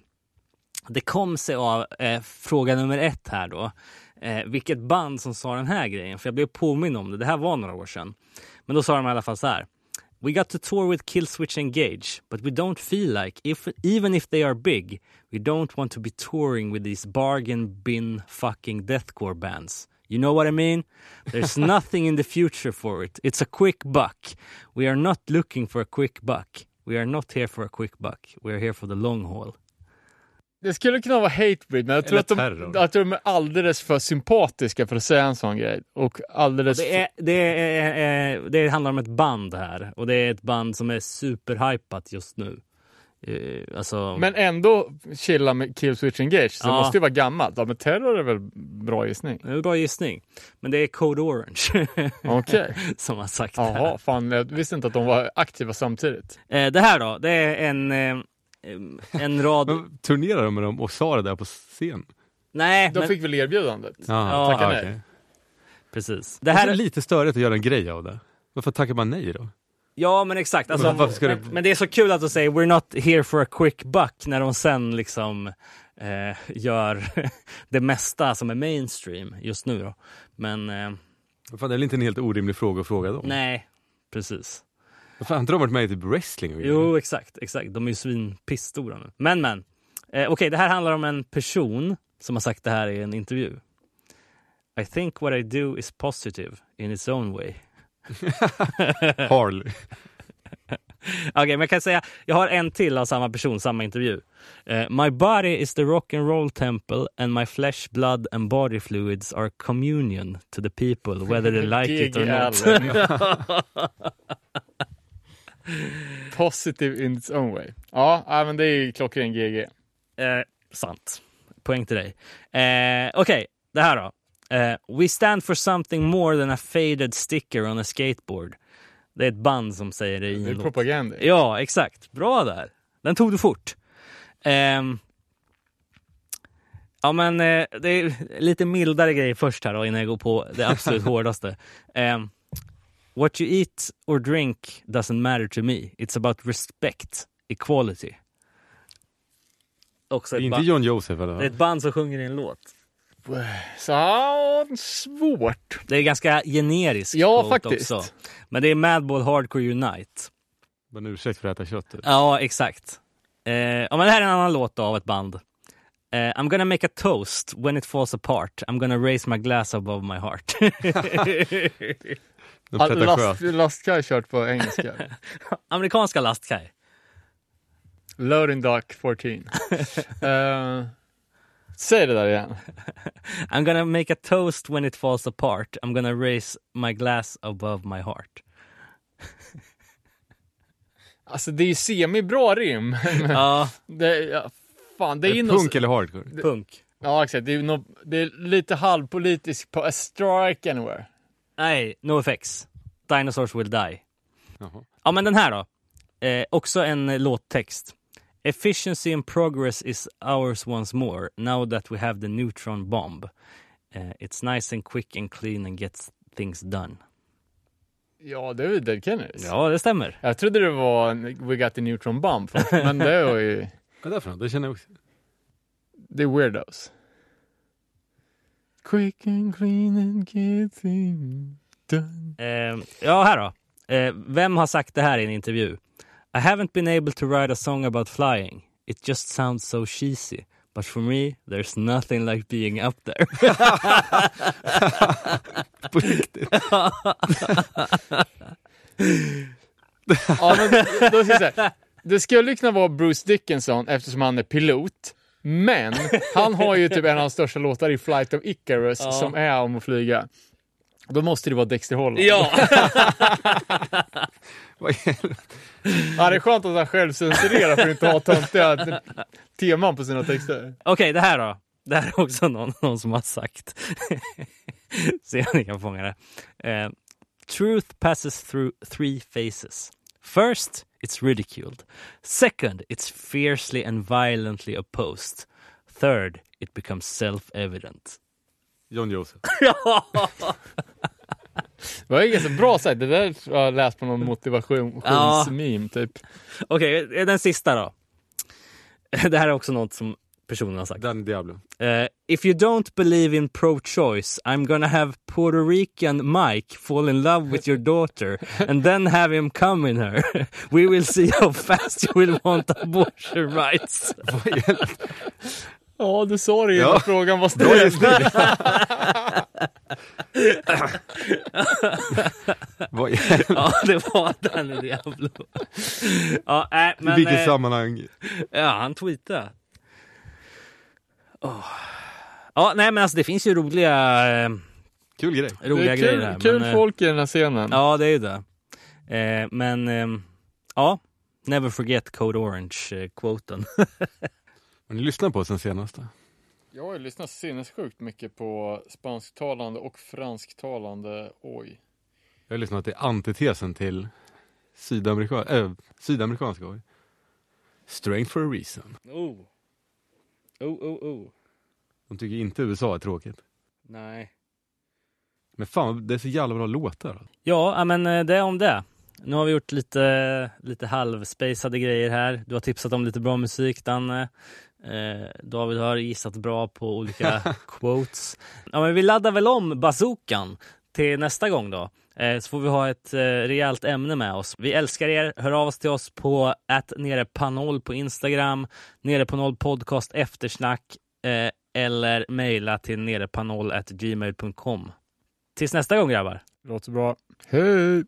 det kom sig av eh, fråga nummer ett här då. Eh, vilket band som sa den här grejen? För jag blev påminn om det. Det här var några år sedan. Men då sa de i alla fall så här. We got to tour with Killswitch Engage, but we don't feel like, if, even if they are big, we don't want to be touring with these bargain bin fucking deathcore bands. You know what I mean? There's *laughs* nothing in the future for it. It's a quick buck. We are not looking for a quick buck. We are not here for a quick buck. We are here for the long haul. Det skulle kunna vara Hatebreed, men jag tror att de, att de är alldeles för sympatiska för att säga en sån grej. Och alldeles Det, är, det, är, det handlar om ett band här och det är ett band som är superhypat just nu. Eh, Alltså, Men ändå chilla med Killswitch Engage, så Ja. det måste ju vara gammalt. Ja, men Terror är väl bra gissning? det är en bra gissning. Men det är Code Orange *laughs* Okej. *laughs* som har sagt det här. Jaha, fan jag visste inte att de var aktiva samtidigt. Eh, Det här då, det är en, eh, en rad... Men turnerade de med dem och sa det där på scen? Nej, De men, fick väl erbjudandet? Ja, tacka okej. nej. precis. Det Det här här är lite störigt att göra en grej av det. Varför tackar man nej då? Ja, men exakt. Alltså, Men ska men, det- men det är så kul att de säger “We're not here for a quick buck” när de sen liksom eh, gör *laughs* det mesta som är mainstream just nu. Då. Men eh, Fan, det är väl inte en helt orimlig fråga att fråga dem? nej, precis. Varför har inte de varit med i typ wrestling? och? Jo, exakt. exakt. De är ju svinpisstora nu. Men, men. Eh, Okej, det här handlar om en person som har sagt det här i en intervju. I think what I do is positive in its own way. *laughs* Harley. *laughs* Okej, men jag kan säga, jag har en till av samma person, samma intervju. Eh, my body is the rock and roll temple and my flesh, blood and body fluids are communion to the people whether they like it or not. *laughs* Positive in its own way. Ja, ja, men det är ju klockren GG. Eh, sant. Poäng till dig. Eh, Okej, det här då. Eh, we stand for something more than a faded sticker on a skateboard. Det är ett band som säger det i Det är låt. propaganda. Ja, exakt. Bra där. Den tog du fort. Ehm, ja, men eh, det är lite mildare grejer först här då, innan jag går på det *laughs* absolut hårdaste. Ehm, What you eat or drink doesn't matter to me. It's about respect, equality. Också inte John Joseph det är eller? ett band som sjunger i en låt. Så ja, svårt. Det är ganska generiskt. Ja, faktiskt. Också. Men det är Madball Hardcore Unite. Bara en ursäkt för att äta kött. typ. Ja, exakt. Eh, ja, men det här är en annan låt då, av ett band. Eh, I'm gonna make a toast when it falls apart. I'm gonna raise my glass above my heart. *laughs* Last, lastkaj kört på engelska. *laughs* Amerikanska lastkaj. Loading Dock 14. *laughs* Eh, säg det där igen. *laughs* I'm gonna make a toast when it falls apart. I'm gonna raise my glass above my heart. *laughs* Alltså det är ju semi-bra rim. *laughs* Ja, det, ja, fan, det är Är det punk eller hardcore? punk. Ja, exakt. Det är, nå- det är lite halvpolitiskt på A Strike Anywhere. Nej, no effects. Dinosaurs will die. Jaha. Ja, men den här då. Eh, också en eh, låttext. Efficiency and progress is ours once more now that we have the neutron bomb. Eh, it's nice and quick and clean and gets things done. Ja, det är ju Dead Kennedys. Ja, det stämmer. Jag trodde det var We Got the Neutron Bomb, först, *laughs* men det var ju... Vad är det för något? Det känner jag också. Det är Weirdos. Quick and clean and get things done. Eh, ja, här då. Eh, vem har sagt det här i en intervju? I haven't been able to write a song about flying. It just sounds so cheesy. But for me, there's nothing like being up there. *laughs* På riktigt. *laughs* Ja, men då ska jag säga, det skulle kunna vara Bruce Dickinson eftersom han är pilot. Men han har ju typ en av de största låtar i Flight of Icarus Ja. som är om att flyga. Då måste det vara Dexter Holland. ja! *laughs* Ja, det är skönt att han själv censurerar för att inte ha töntiga teman på sina texter. Okej, det här då. Det här är också någon, någon som har sagt. *laughs* Se om ni kan fånga det. Eh, truth passes through three phases. First, it's ridiculed. Second, it's fiercely and violently opposed. Third, it becomes self-evident. John Joseph. *laughs* Det var ju ganska bra sagt. Det där har jag läst på någon motivationsmeme typ. Okej, den sista då. *laughs* Det här är också något som personen har sagt. Dan Diablo. Uh, if you don't believe in pro-choice, I'm gonna have Puerto Rican Mike fall in love with your daughter and then have him come in her. *laughs* We will see how fast you will want abortion rights. Ja, du sa det ju Ja. frågan var ställd. *laughs* *laughs* är- *laughs* ja, det var den Diablo. ja, äh, I men... vilket eh, sammanhang? Ja, han tweetade. Åh. Ja, nej men alltså det finns ju roliga, eh, Kul grej. Det roliga är grejer kul, här. kul men, eh, folk i den här scenen. Ja, det är ju det. Eh, men ehm, ja, never forget Code Orange-quoten. *laughs* Har ni lyssnat på oss sen senaste? Jag har ju lyssnat sinnessjukt mycket på spansktalande och fransktalande. Oj. Jag har lyssnat till antitesen till sydamerika äh, sydamerikanska oj. Strength for a reason. oh. Oh, oh, oh. De tycker inte USA är tråkigt. Nej. Men fan, det är så jävla bra låtar. Ja, ja, men eh, det är om det. Nu har vi gjort lite, lite halvspacade grejer här. Du har tipsat om lite bra musik, Danne. Eh, David har gissat bra på olika *laughs* quotes. Ja, men vi laddar väl om bazookan till nästa gång då. Eh, så får vi ha ett eh, rejält ämne med oss. Vi älskar er. Hör av oss till oss på att nere på noll på Instagram, nere på noll podcast eftersnack eh, eller mejla till nerepanol gmail.com. Tills nästa gång grabbar. Låter bra. Hej!